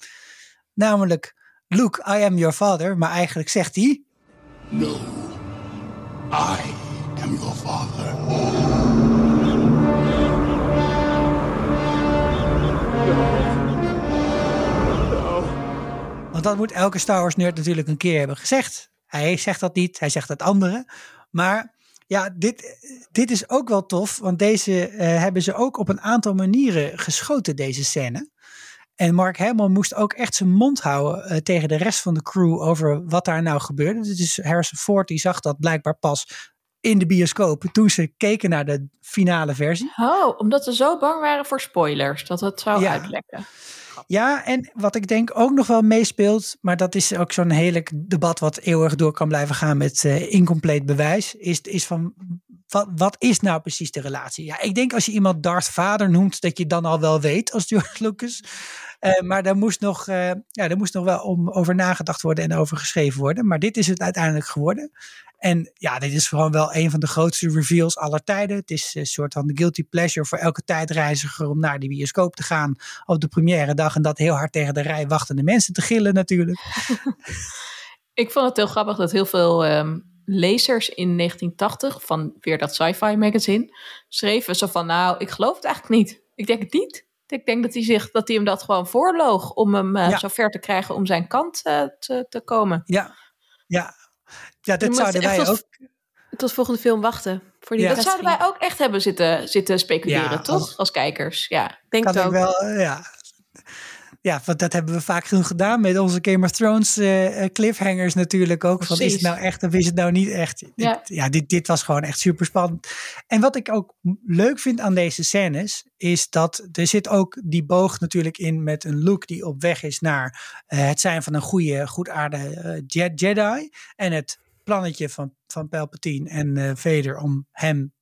Namelijk, Luke, I am your father. Maar eigenlijk zegt hij... No. I am your father. Want dat moet elke Star Wars nerd natuurlijk een keer hebben gezegd. Hij zegt dat niet, hij zegt het andere. Maar ja, dit, dit is ook wel tof, want deze eh, hebben ze ook op een aantal manieren geschoten, deze scène. En Mark Hamill moest ook echt zijn mond houden eh, tegen de rest van de crew over wat daar nou gebeurde. Dus Harrison Ford die zag dat blijkbaar pas in de bioscoop toen ze keken naar de finale versie. Oh, omdat ze zo bang waren voor spoilers, dat het zou Ja. uitlekken. Ja, en wat ik denk ook nog wel meespeelt, maar dat is ook zo'n heerlijk debat wat eeuwig door kan blijven gaan met eh incompleet bewijs, is, is van wat, wat is nou precies de relatie? Ja, ik denk als je iemand Darth Vader noemt, dat je dan al wel weet als George Lucas. Eh, maar daar moest, nog, eh, ja, daar moest nog wel om, over nagedacht worden en over geschreven worden. Maar dit is het uiteindelijk geworden. En ja, dit is gewoon wel een van de grootste reveals aller tijden. Het is een soort van de guilty pleasure voor elke tijdreiziger om naar die bioscoop te gaan op de première dag. En dat heel hard tegen de rij wachtende mensen te gillen natuurlijk. Ik vond het heel grappig dat heel veel ehm, lezers in 1980 van weer dat sci-fi magazine schreven zo van nou, ik geloof het eigenlijk niet. Ik denk het niet. Ik denk dat hij, zich, dat hij hem dat gewoon voorloog om hem eh, Ja. zo ver te krijgen om zijn kant eh, te, te komen. Ja, ja. Ja dat zouden wij tot- ook. Tot volgende film wachten. Voor die Ja. Dat zouden wij ook echt hebben zitten, zitten speculeren, Ja, toch? als- Als kijkers, ja. Denk Kan het ik ook. wel, eh, ja. Ja, want dat hebben we vaak genoeg gedaan met onze Game of Thrones eh, eh, cliffhangers natuurlijk ook. Van, is het nou echt of is het nou niet echt? Dit- Ja. ja, dit, dit was gewoon echt super spannend. En wat ik ook leuk vind aan deze scènes, is dat er zit ook die boog natuurlijk in met een look die op weg is naar het zijn van een goede, goedaardige Je- Jedi. En het plannetje van, van Palpatine en eh Vader om hem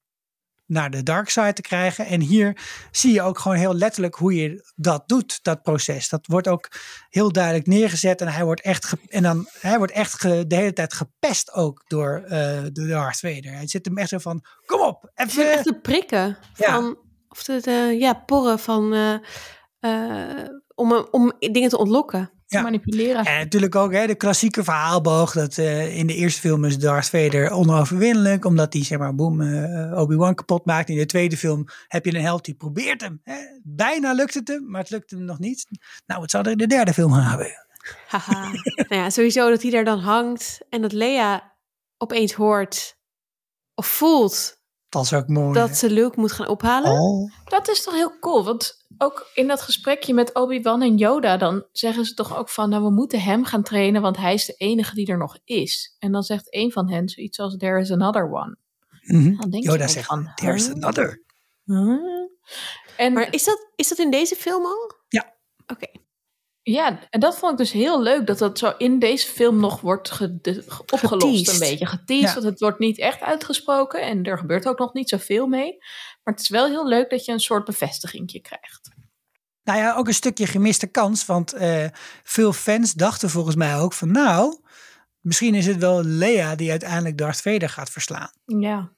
naar de dark side te krijgen. En hier zie je ook gewoon heel letterlijk hoe je dat doet, dat proces. Dat wordt ook heel duidelijk neergezet. En hij wordt echt, ge- en dan, hij wordt echt de hele tijd gepest ook door, eh door Darth Vader. Hij zit hem echt zo van, kom op, even... echt de prikken Ja. van, of de, de ja, porren van, eh, eh, om, om dingen te ontlokken. Ja. Manipuleren. En natuurlijk ook hè, de klassieke verhaalboog. Dat eh, in de eerste film is Darth Vader onoverwinnelijk. Omdat hij zeg maar boem eh, Obi-Wan kapot maakt. In de tweede film heb je een held die probeert hem. Hè. Bijna lukt het hem, maar het lukt hem nog niet. Nou, wat zou er in de derde film gaan gebeuren? Haha. nou ja, sowieso dat hij daar dan hangt en dat Lea opeens hoort of voelt Dat is ook mooi. dat hè. ze Luke moet gaan ophalen. Oh, Dat is toch heel cool, want ook in dat gesprekje met Obi-Wan en Yoda, dan zeggen ze toch ook van, nou we moeten hem gaan trainen, want hij is de enige die er nog is. En dan zegt een van hen zoiets als, there is another one. mhm. Dan denk Yoda zegt, van, there's huh? another. Huh? En Maar is dat, is dat in deze film al? Ja. Oké. Ja, en dat vond ik dus heel leuk, dat dat zo in deze film nog wordt opgelost Geteased. een beetje. Geteased, Ja. want het wordt niet echt uitgesproken en er gebeurt ook nog niet zoveel mee. Maar het is wel heel leuk dat je een soort bevestigingje krijgt. Nou ja, ook een stukje gemiste kans. Want eh, veel fans dachten volgens mij ook van nou, misschien is het wel Lea die uiteindelijk Darth Vader gaat verslaan. Ja,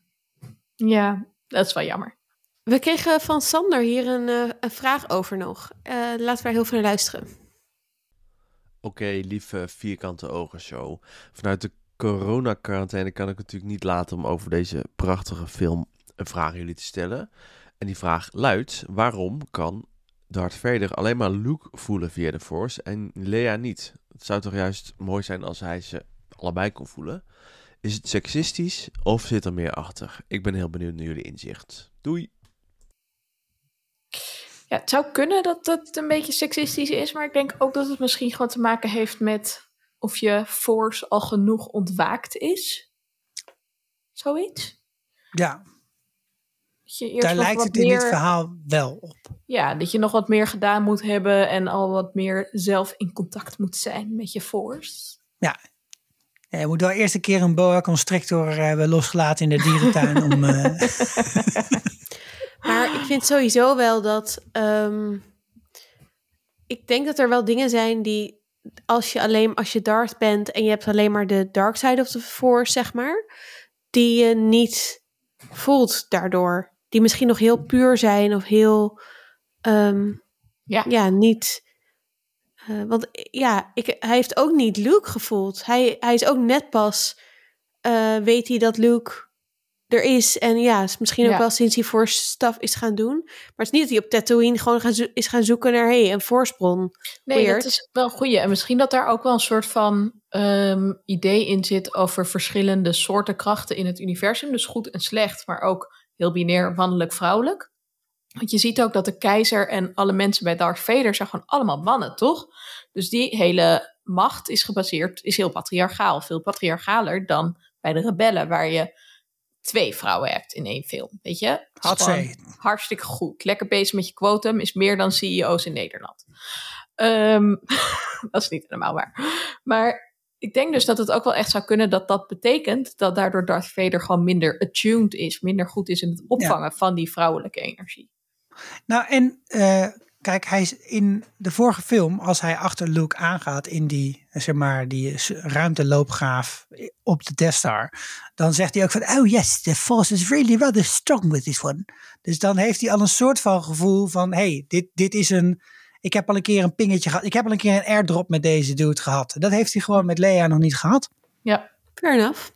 ja dat is wel jammer. We kregen van Sander hier een, eh, een vraag over nog. Eh, laten we daar heel veel naar luisteren. Oké, lieve vierkante ogen show. Vanuit de coronacarantaine kan ik natuurlijk niet laten om over deze prachtige film een vraag aan jullie te stellen. En die vraag luidt: waarom kan Darth Vader alleen maar Luke voelen via de Force en Leia niet? Het zou toch juist mooi zijn als hij ze allebei kon voelen. Is het seksistisch of zit er meer achter? Ik ben heel benieuwd naar jullie inzicht. Doei! Ja, het zou kunnen dat het een beetje seksistisch is, maar ik denk ook dat het misschien gewoon te maken heeft met of je force al genoeg ontwaakt is. Zoiets. Ja, daar lijkt het in meer, dit verhaal wel op. Ja, dat je nog wat meer gedaan moet hebben en al wat meer zelf in contact moet zijn met je force. Ja, je moet wel eerst een keer een boa constrictor hebben losgelaten in de dierentuin. om, eh, Maar ik vind sowieso wel dat. ehm, ik denk dat er wel dingen zijn die. Als je alleen als je Darth bent en je hebt alleen maar de dark side of the force, zeg maar. Die je niet voelt daardoor. Die misschien nog heel puur zijn of heel. ehm, Ja. ja, niet. eh, want ja, ik, hij heeft ook niet Luke gevoeld. Hij, hij is ook net pas. eh, weet hij dat Luke er is. En ja, is misschien ook Ja. wel sinds hij voor staf is gaan doen. Maar het is niet dat hij op Tatooine gewoon gaan zo- is gaan zoeken naar hey, een voorsprong. Nee, Weird. dat is wel een goeie. En misschien dat daar ook wel een soort van ehm, idee in zit over verschillende soorten krachten in het universum. Dus goed en slecht, maar ook heel binair mannelijk-vrouwelijk. Want je ziet ook dat de keizer en alle mensen bij Darth Vader zijn gewoon allemaal mannen, toch? Dus die hele macht is gebaseerd, is heel patriarchaal. Veel patriarchaler dan bij de rebellen, waar je twee vrouwen hebt in één film. Weet je? Had. Hartstikke goed. Lekker bezig met je quotum. Is meer dan CEO's in Nederland. Ehm, dat is niet helemaal waar. Maar ik denk dus dat het ook wel echt zou kunnen dat dat betekent dat daardoor Darth Vader gewoon minder attuned is, minder goed is in het opvangen van die vrouwelijke energie. Nou, en eh, kijk, hij is in de vorige film, als hij achter Luke aangaat in die, zeg maar, die ruimteloopgraaf op de Death Star, dan zegt hij ook van, oh yes, the force is really rather strong with this one. Dus dan heeft hij al een soort van gevoel van, hey, dit, dit is een, ik heb al een keer een pingetje gehad, ik heb al een keer een airdrop met deze dude gehad. Dat heeft hij gewoon met Leia nog niet gehad. Ja, Fair enough.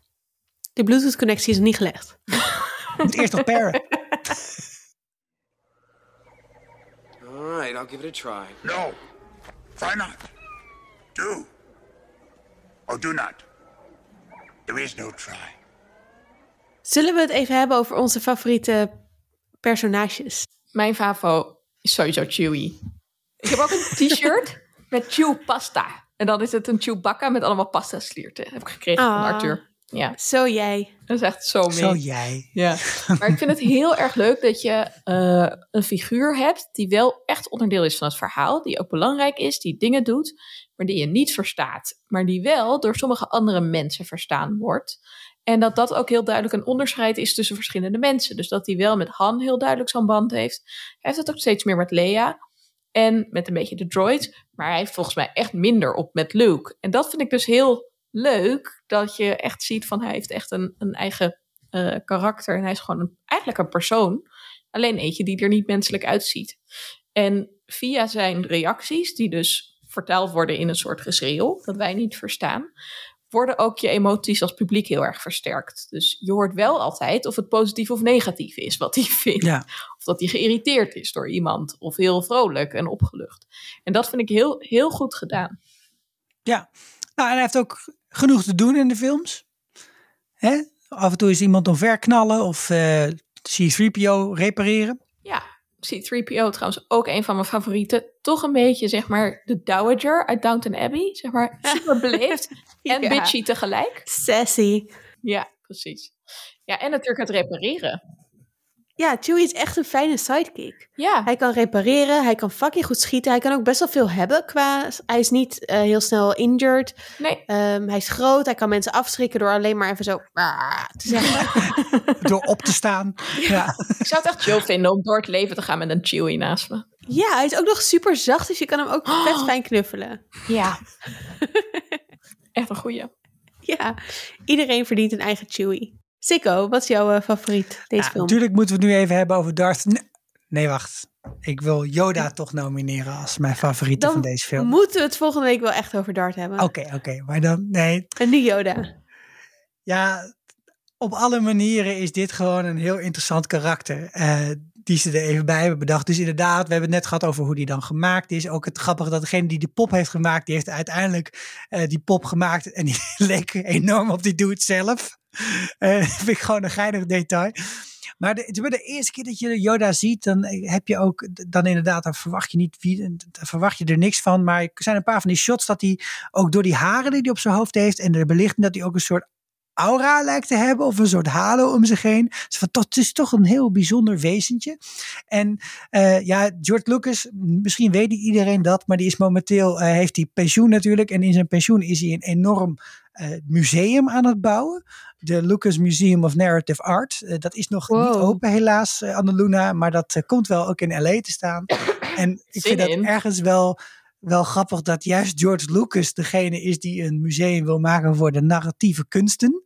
De Bluetooth-connectie is niet gelegd. Moet eerst nog paren. All right, I'll give it a try. No. Try not. Do. Or do not. There is no try. Zullen we het even hebben over onze favoriete personages? mijn favo is sowieso Chewie. Ik heb ook een t-shirt met Chew pasta. En dan is het een Chewbacca met allemaal pasta slierten. Heb ik gekregen van Ah. Arthur. Ja, Zo jij. dat is echt zo Zo mee. jij. Ja, maar ik vind het heel erg leuk dat je eh, een figuur hebt die wel echt onderdeel is van het verhaal, die ook belangrijk is, die dingen doet. maar die je niet verstaat, maar die wel door sommige andere mensen verstaan wordt. En dat dat ook heel duidelijk een onderscheid is tussen verschillende mensen. Dus dat hij wel met Han heel duidelijk zo'n band heeft. Hij heeft het ook steeds meer met Leia. En met een beetje de droid. Maar hij heeft volgens mij echt minder op met Luke. En dat vind ik dus heel leuk. Dat je echt ziet van hij heeft echt een, een eigen eh, karakter. En hij is gewoon een, eigenlijk een persoon. Alleen eentje die er niet menselijk uitziet. En via zijn reacties, die dus vertaald worden in een soort geschreeuw, dat wij niet verstaan, worden ook je emoties als publiek heel erg versterkt. Dus je hoort wel altijd of het positief of negatief is wat hij vindt. Ja. Of dat hij geïrriteerd is door iemand. Of heel vrolijk en opgelucht. En dat vind ik heel, heel goed gedaan. Ja, nou, en hij heeft ook genoeg te doen in de films. Hè? Af en toe is iemand omver knallen of eh, C-3PO repareren. Ja, C-3PO trouwens ook een van mijn favorieten. Toch een beetje, zeg maar, de Dowager uit Downton Abbey. Zeg maar, super beleefd en bitchy tegelijk. Sassy. Ja, precies. Ja, en natuurlijk het repareren. Ja, Chewie is echt een fijne sidekick. Ja, Hij kan repareren, hij kan fucking goed schieten. Hij kan ook best wel veel hebben qua... Hij is niet eh, heel snel injured. nee. Ehm, hij is groot, hij kan mensen afschrikken door alleen maar even zo... "Ah" te zeggen. Door op te staan. Ja. Ik zou het echt chill vinden om door het leven te gaan met een Chewie naast me. Ja, hij is ook nog super zacht, dus je kan hem ook vet fijn knuffelen. Ja. echt een goeie. Ja, iedereen verdient een eigen Chewie. Sikko, wat is jouw eh, favoriet deze Ja, film? natuurlijk moeten we het nu even hebben over Darth. Nee, nee, wacht. Ik wil Yoda toch nomineren als mijn favoriete Dan van deze film. moeten we het volgende week wel echt over Dart hebben. Oké, oké. Maar dan, nee. En nu Yoda. Ja, op alle manieren is dit gewoon een heel interessant karakter. eh, die ze er even bij hebben bedacht. Dus inderdaad, we hebben het net gehad over hoe die dan gemaakt is. Ook het grappige dat degene die de pop heeft gemaakt, die heeft uiteindelijk eh, die pop gemaakt. En die leek enorm op die dude zelf. Dat vind ik gewoon een geinig detail. Maar de, de eerste keer dat je Yoda ziet, dan heb je ook, dan inderdaad, dan verwacht je niet dan verwacht je er niks van. Maar er zijn een paar van die shots dat hij ook door die haren die hij op zijn hoofd heeft en de belichting, dat hij ook een soort aura lijkt te hebben of een soort halo om zich heen. Dus van, het is toch een heel bijzonder wezentje. En eh, ja, George Lucas, misschien weet niet iedereen dat, maar die is momenteel, eh, heeft hij pensioen natuurlijk. En in zijn pensioen is hij een enorm eh, museum aan het bouwen. De Lucas Museum of Narrative Art. Dat is nog niet open helaas, uh, Annaluna, maar dat komt wel ook in LA te staan. En ik Zin vind dat ergens wel, wel grappig dat juist George Lucas degene is die een museum wil maken voor de narratieve kunsten.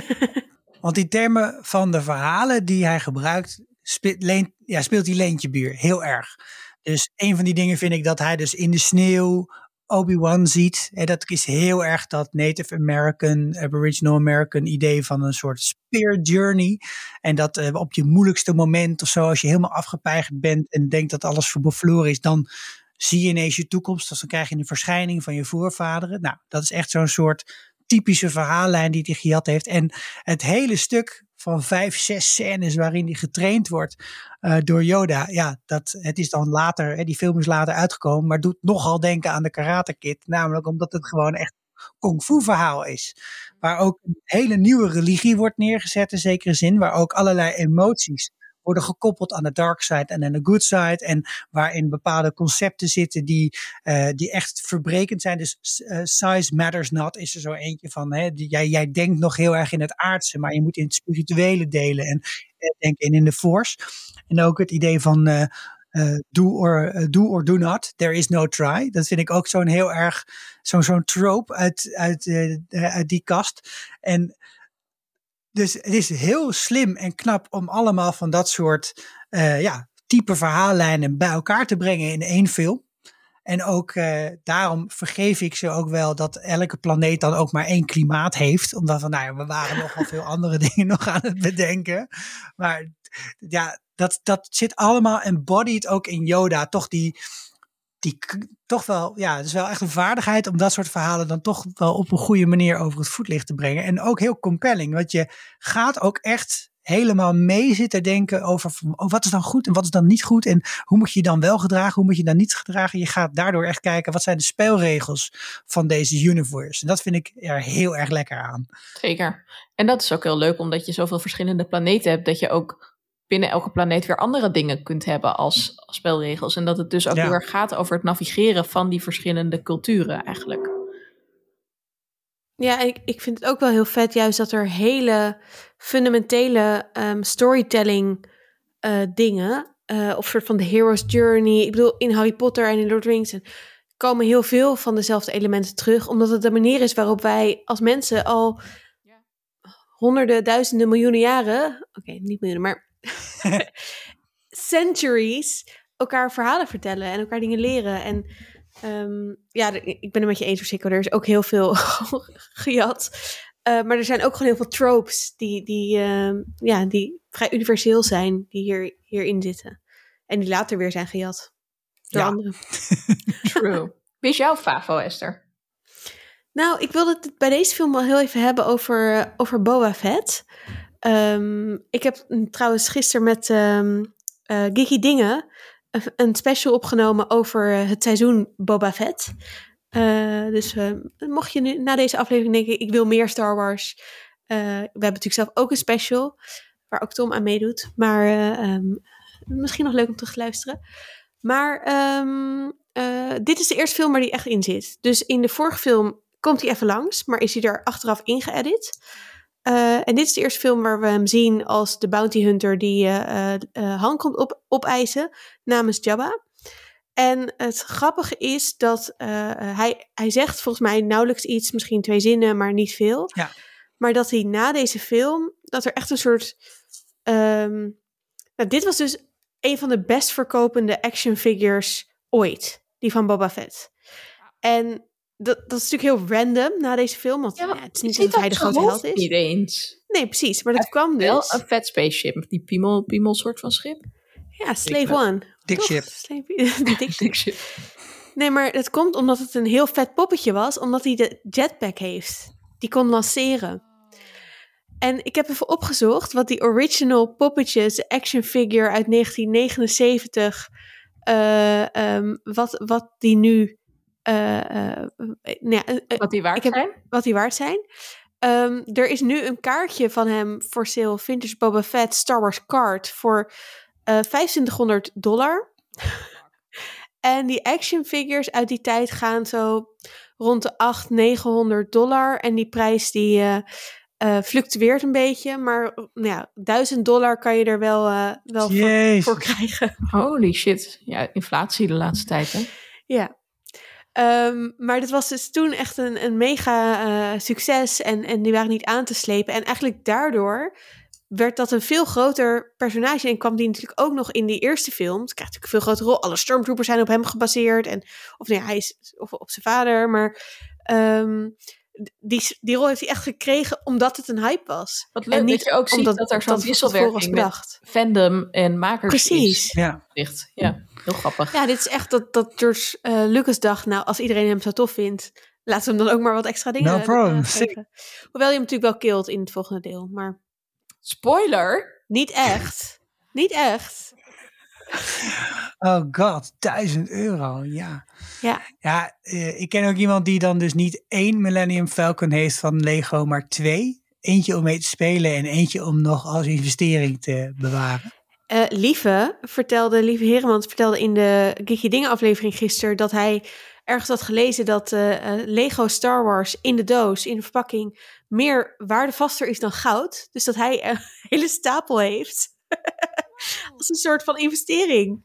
Want in termen van de verhalen die hij gebruikt, speelt, leen, ja, speelt hij leentje bier heel erg. Dus een van die dingen vind ik dat hij dus in de sneeuw Obi-Wan ziet. En dat is heel erg dat Native American, Aboriginal American idee van een soort spirit journey. En dat eh, op je moeilijkste moment of zo, als je helemaal afgepeigerd bent en denkt dat alles verloren is, dan zie je ineens je toekomst. Dus dan krijg je een verschijning van je voorvaderen. Nou, dat is echt zo'n soort typische verhaallijn die hij gehad heeft. En het hele stuk van vijf, zes scènes waarin hij getraind wordt uh, door Yoda. Ja, dat, het is dan later, hè, die film is later uitgekomen, maar doet nogal denken aan de Karate Kid. Namelijk omdat het gewoon echt kung fu verhaal is. Waar ook een hele nieuwe religie wordt neergezet in zekere zin. Waar ook allerlei emoties worden gekoppeld aan de dark side en aan de good side. En waarin bepaalde concepten zitten die, uh, die echt verbrekend zijn. Dus uh, size matters not is er zo eentje van. Hè, jij, jij denkt nog heel erg in het aardse, maar je moet in het spirituele delen en denken in de force. En ook het idee van uh, do, or, do or do not, there is no try. Dat vind ik ook zo'n heel erg, zo'n zo'n trope uit, uit, uit die kast. En dus het is heel slim en knap om allemaal van dat soort uh, ja, type verhaallijnen bij elkaar te brengen in één film. En ook uh, daarom vergeef ik ze ook wel dat elke planeet dan ook maar één klimaat heeft. Omdat van, nou ja, we waren nogal veel andere dingen nog aan het bedenken. Maar ja, dat, dat zit allemaal embodied ook in Yoda. Toch die, die toch wel, ja, het is wel echt een vaardigheid om dat soort verhalen dan toch wel op een goede manier over het voetlicht te brengen. En ook heel compelling, want je gaat ook echt helemaal mee zitten denken over oh, wat is dan goed en wat is dan niet goed en hoe moet je je dan wel gedragen, hoe moet je dan niet gedragen. Je gaat daardoor echt kijken wat zijn de spelregels van deze universe. En dat vind ik er heel erg lekker aan. Zeker. En dat is ook heel leuk omdat je zoveel verschillende planeten hebt dat je ook binnen elke planeet weer andere dingen kunt hebben als, als spelregels. En dat het dus ook Ja. heel erg gaat over het navigeren van die verschillende culturen eigenlijk. Ja, ik, ik vind het ook wel heel vet juist dat er hele fundamentele ehm, storytelling eh, dingen, eh, of soort van de hero's journey. Ik bedoel, in Harry Potter en in Lord of the Rings en komen heel veel van dezelfde elementen terug, omdat het de manier is waarop wij als mensen al honderden, duizenden, miljoenen jaren, oké, niet miljoenen, maar centuries elkaar verhalen vertellen en elkaar dingen leren. En ehm, ja, ik ben het met je eens, Sikko. Er is ook heel veel gejat. Eh, maar er zijn ook gewoon heel veel tropes die, die, ehm, ja, die vrij universeel zijn, die hier, hierin zitten. En die later weer zijn gejat door Ja. anderen. True. Wie is jouw favo, Esther? Nou, ik wilde het bij deze film wel heel even hebben over, eh, over Boba Fett. Ehm, ik heb mm, trouwens gisteren met ehm eh, Gigi Dingen een- special opgenomen over eh, het seizoen Boba Fett. Eh, dus eh, mocht je nu na deze aflevering denken, ik wil meer Star Wars. we hebben natuurlijk zelf ook een special, waar ook Tom aan meedoet. Maar ehm, misschien nog leuk om terug te luisteren. Maar ehm, dit is de eerste film waar die echt in zit. Dus in de vorige film komt hij even langs, maar is hij er achteraf ingeëdit. Eh, en dit is de eerste film waar we hem zien als de bounty hunter die eh, Han komt op, opeisen namens Jabba. En het grappige is dat hij, hij zegt volgens mij nauwelijks iets, misschien twee zinnen, maar niet veel. Ja. Maar dat hij na deze film, dat er echt een soort... ehm, nou, dit was dus een van de best verkopende action figures ooit. Die van Boba Fett. En dat, dat is natuurlijk heel random na deze film. Want ja, het is niet dat hij de grote held is. Niet eens. Nee, precies. Maar dat kwam Wel dus. een vet spaceship. Die piemel, piemel soort van schip. Ja, Slave. One. Dick ship. Slave- de Dick ship. Dik ship. Nee, maar het komt omdat het een heel vet poppetje was. Omdat hij de jetpack heeft. Die kon lanceren. En ik heb even opgezocht wat die original poppetjes, de action figure uit 1979, eh, ehm, wat, wat die nu, nou ja, eh, eh, Wat die waard Ik heb- zijn. wat die waard zijn. Ehm, er is nu een kaartje van hem voor sale, Vintage Boba Fett Star Wars card voor eh 2500 dollar. en die action figures uit die tijd gaan zo rond de 800, 900 dollar. En die prijs die eh, eh, fluctueert een beetje, maar eh, nou ja, 1000 dollar kan je er wel, eh, wel voor, voor krijgen. Holy shit. Ja, inflatie de laatste tijd, hè? Ja. Ehm, maar dit was dus toen echt een, een mega eh, succes en, en die waren niet aan te slepen. En eigenlijk daardoor werd dat een veel groter personage en kwam die natuurlijk ook nog in die eerste films. Krijgt natuurlijk een veel grotere rol. Alle stormtroopers zijn op hem gebaseerd en of nee, hij is of op zijn vader, maar ehm, die, die rol heeft hij echt gekregen omdat het een hype was. Wat leuk en dat je ook ziet omdat dat er zo'n wisselwerking met fandom en makers Precies. is. Ja. Ligt. Ja, heel grappig. Ja, dit is echt dat, dat George eh, Lucas dacht, nou, als iedereen hem zo tof vindt, laten we hem dan ook maar wat extra dingen No eh, problem. eh, geven. Hoewel je hem natuurlijk wel killt in het volgende deel, maar Spoiler. niet echt. niet echt. Oh god, 1000 euro, ja. Ja. Ja, eh, ik ken ook iemand die dan dus niet één Millennium Falcon heeft van Lego, maar twee. Eentje om mee te spelen en eentje om nog als investering te bewaren. Eh, Lieve vertelde, Lieve Heremans vertelde in de Geeky Dingen aflevering gisteren dat hij ergens had gelezen dat eh, Lego Star Wars in de doos, in de verpakking, meer waardevaster is dan goud. Dus dat hij een hele stapel heeft. Als een soort van investering.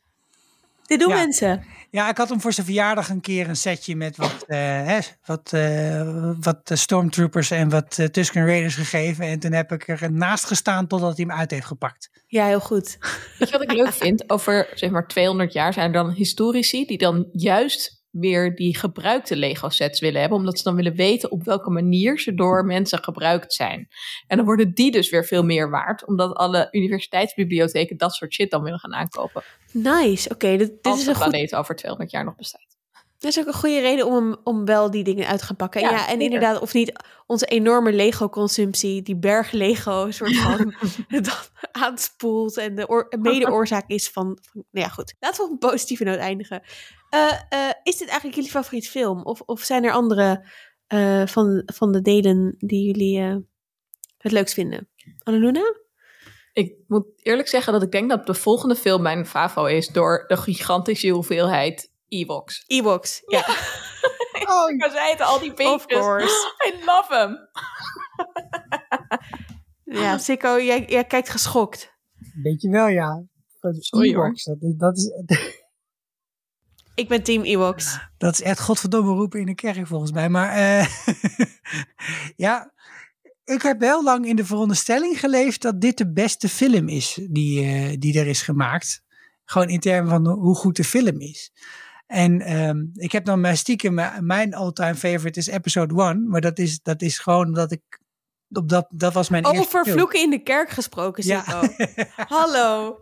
Dit doen Ja. mensen. Ja, ik had hem voor zijn verjaardag een keer een setje met wat, eh, hè, wat, eh, wat eh, Stormtroopers en wat Tusken Raiders gegeven. En toen heb ik er naast gestaan totdat hij hem uit heeft gepakt. Ja, heel goed. Weet je wat ik leuk vind? Over zeg maar 200 jaar zijn er dan historici die dan juist weer die gebruikte Lego sets willen hebben. Omdat ze dan willen weten op welke manier ze door mensen gebruikt zijn. En dan worden die dus weer veel meer waard. Omdat alle universiteitsbibliotheken dat soort shit dan willen gaan aankopen. Nice. Oké, dit, dit Als is de een goed, planeet over 200 jaar nog bestaat. dit is ook een goede reden om, om wel die dingen uit te gaan pakken. Ja, Ja, en zeker. inderdaad, of niet onze enorme Lego-consumptie, die berg Lego, soort van dan aanspoelt en de oor- mede-oorzaak is van, van. Nou ja, goed. Laten we op een positieve noot eindigen. Eh, eh, is dit eigenlijk jullie favoriet film? Of, of zijn er andere eh, van, van de delen die jullie eh, het leukst vinden? Annaluna? Ik moet eerlijk zeggen dat ik denk dat de volgende film mijn favo is door de gigantische hoeveelheid Ewoks. Ewoks, ja. Oh, Ik zei het al, die beestjes. Of course. I love hem. Ja, Sikko, jij, jij kijkt geschokt. weet je wel, ja. Ewoks, Dat is, dat, is, Ik ben team Ewoks. dat is echt godverdomme roepen in de kerk volgens mij. Maar eh, ja, ik heb wel lang in de veronderstelling geleefd dat dit de beste film is die, eh, die er is gemaakt. Gewoon in termen van hoe goed de film is. En ehm, ik heb dan maar stiekem, mijn- mijn all-time favorite is episode 1. Maar dat is, dat is gewoon omdat ik, op dat, dat was mijn eerste Over vloeken in de kerk gesproken, Ja. Sikko. Hallo.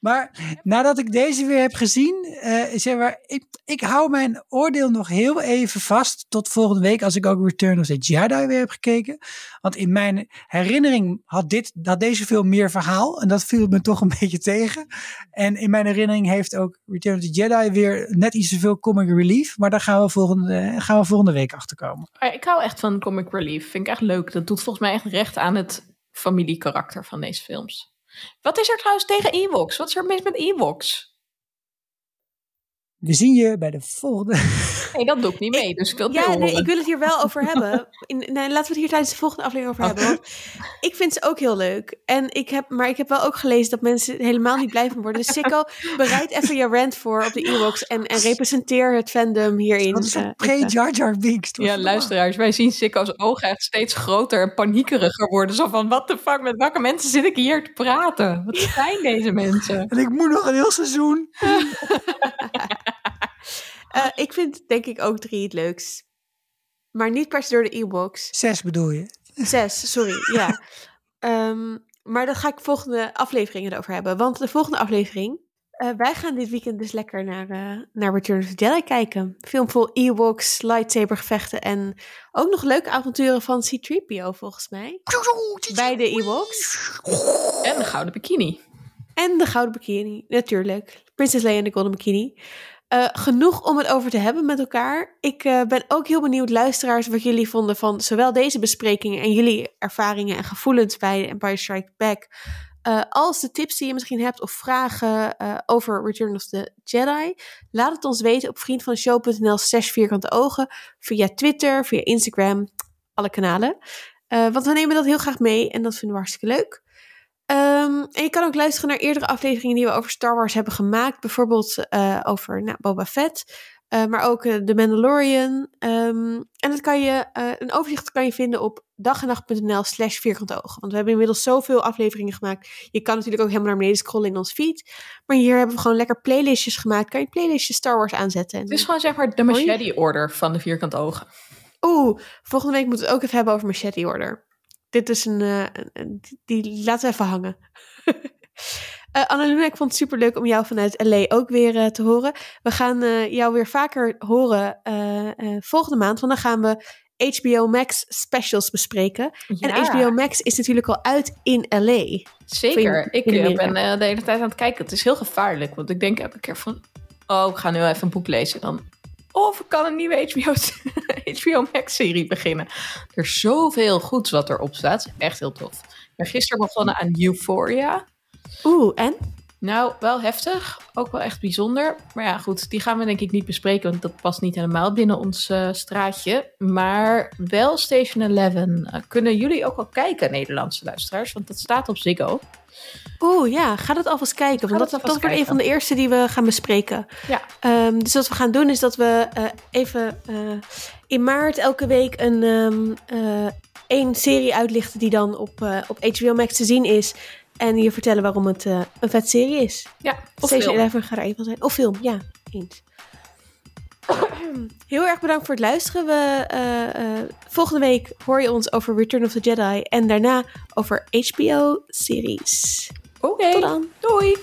Maar nadat ik deze weer heb gezien, eh, zeg maar, ik, ik hou mijn oordeel nog heel even vast tot volgende week als ik ook Return of the Jedi weer heb gekeken. Want in mijn herinnering had, dit, had deze film meer verhaal en dat viel me toch een beetje tegen. En in mijn herinnering heeft ook Return of the Jedi weer net iets te veel comic relief, maar daar gaan we volgende, gaan we volgende week achter komen. Ik hou echt van comic relief. Vind ik echt leuk. Dat doet volgens mij echt recht aan het familiekarakter van deze films. Wat is er trouwens tegen Ewoks? Wat is er mis met Ewoks? We zien je bij de volgende. Nee, dat doe ik niet mee. dus ik wil het Ja, nee, ik wil het hier wel over hebben. In, nee, laten we het hier tijdens de volgende aflevering over Oh. hebben. Want ik vind ze ook heel leuk. En ik heb, maar ik heb wel ook gelezen dat mensen helemaal niet blij van worden. Dus Sikko, bereid even je rant voor op de Ewoks. En, en representeer het fandom hierin. Dat is eh, een pre-Jar Jar Binks. toch? Ja, luisteraars, wij zien Sikko's ogen echt steeds groter en paniekeriger worden. Zo van, what the fuck, met welke mensen zit ik hier te praten? Wat zijn deze mensen? En ik moet nog een heel seizoen. Eh, ik vind denk ik ook drie het leukst. Maar niet per se door de Ewoks. Zes bedoel je? Zes, sorry, ja. Ehm, maar daar ga ik volgende afleveringen over hebben. Want de volgende aflevering... eh, wij gaan dit weekend dus lekker naar, eh, naar Return of the Jedi kijken. Film vol Ewoks, lightsabergevechten en ook nog leuke avonturen van C-3PO volgens mij. Bij de Ewoks. En de gouden bikini. En de gouden bikini, natuurlijk. Princess Leia en de golden bikini. Eh, genoeg om het over te hebben met elkaar. Ik eh, ben ook heel benieuwd, luisteraars, wat jullie vonden van zowel deze besprekingen en jullie ervaringen en gevoelens bij Empire Strikes Back. Eh, als de tips die je misschien hebt of vragen over Return of the Jedi, laat het ons weten op vriendvanshow.nl slash vierkante ogen, via Twitter, via Instagram, alle kanalen. Want we nemen dat heel graag mee en dat vinden we hartstikke leuk. Ehm, en je kan ook luisteren naar eerdere afleveringen die we over Star Wars hebben gemaakt. Bijvoorbeeld eh, over nou, Boba Fett. eh, maar ook eh, The Mandalorian. Ehm, en dat kan je, eh, een overzicht kan je vinden op dagennacht.nl slash vierkante ogen. Want we hebben inmiddels zoveel afleveringen gemaakt. Je kan natuurlijk ook helemaal naar beneden scrollen in ons feed. Maar hier hebben we gewoon lekker playlistjes gemaakt. Kan je playlistjes Star Wars aanzetten. En Het is gewoon zeg maar de machete order van de vierkante ogen. Oeh, volgende week moeten we het ook even hebben over Machete Order. Dit is een, eh, die, laten we even hangen. Annalena, ik vond het super leuk om jou vanuit LA ook weer eh, te horen. We gaan jou weer vaker horen volgende maand, want dan gaan we HBO Max specials bespreken. En HBO Max is natuurlijk al uit in LA. Zeker. Ik ben de hele tijd aan het kijken. Het is heel gevaarlijk. Want ik denk elke keer van... Oh, ik ga nu even een boek lezen. Dan... Of ik kan een nieuwe HBO, HBO Max-serie beginnen. Er is zoveel goeds wat erop staat. Echt heel tof. Ben gisteren begonnen aan Euphoria. Oeh, en? Nou, wel heftig. Ook wel echt bijzonder. Maar ja, goed. Die gaan we denk ik niet bespreken. Want dat past niet helemaal binnen ons eh, straatje. Maar wel Station 11. Eh, kunnen jullie ook al kijken, Nederlandse luisteraars? Want dat staat op Ziggo. Oeh, ja, ga dat alvast kijken. Want dat, wordt een van de eerste die we gaan bespreken. Ja. Ehm, dus wat we gaan doen is dat we eh, even eh, in maart elke week een, ehm, eh, één serie uitlichten die dan op, eh, op HBO Max te zien is. En je vertellen waarom het eh, een vet serie is. Ja, of Station film. 11 gaat er een van zijn. Of film, ja, eens. Heel erg bedankt voor het luisteren. We, eh, eh, volgende week hoor je ons over Return of the Jedi. En daarna over HBO-series. Oké, Tot dan. doei!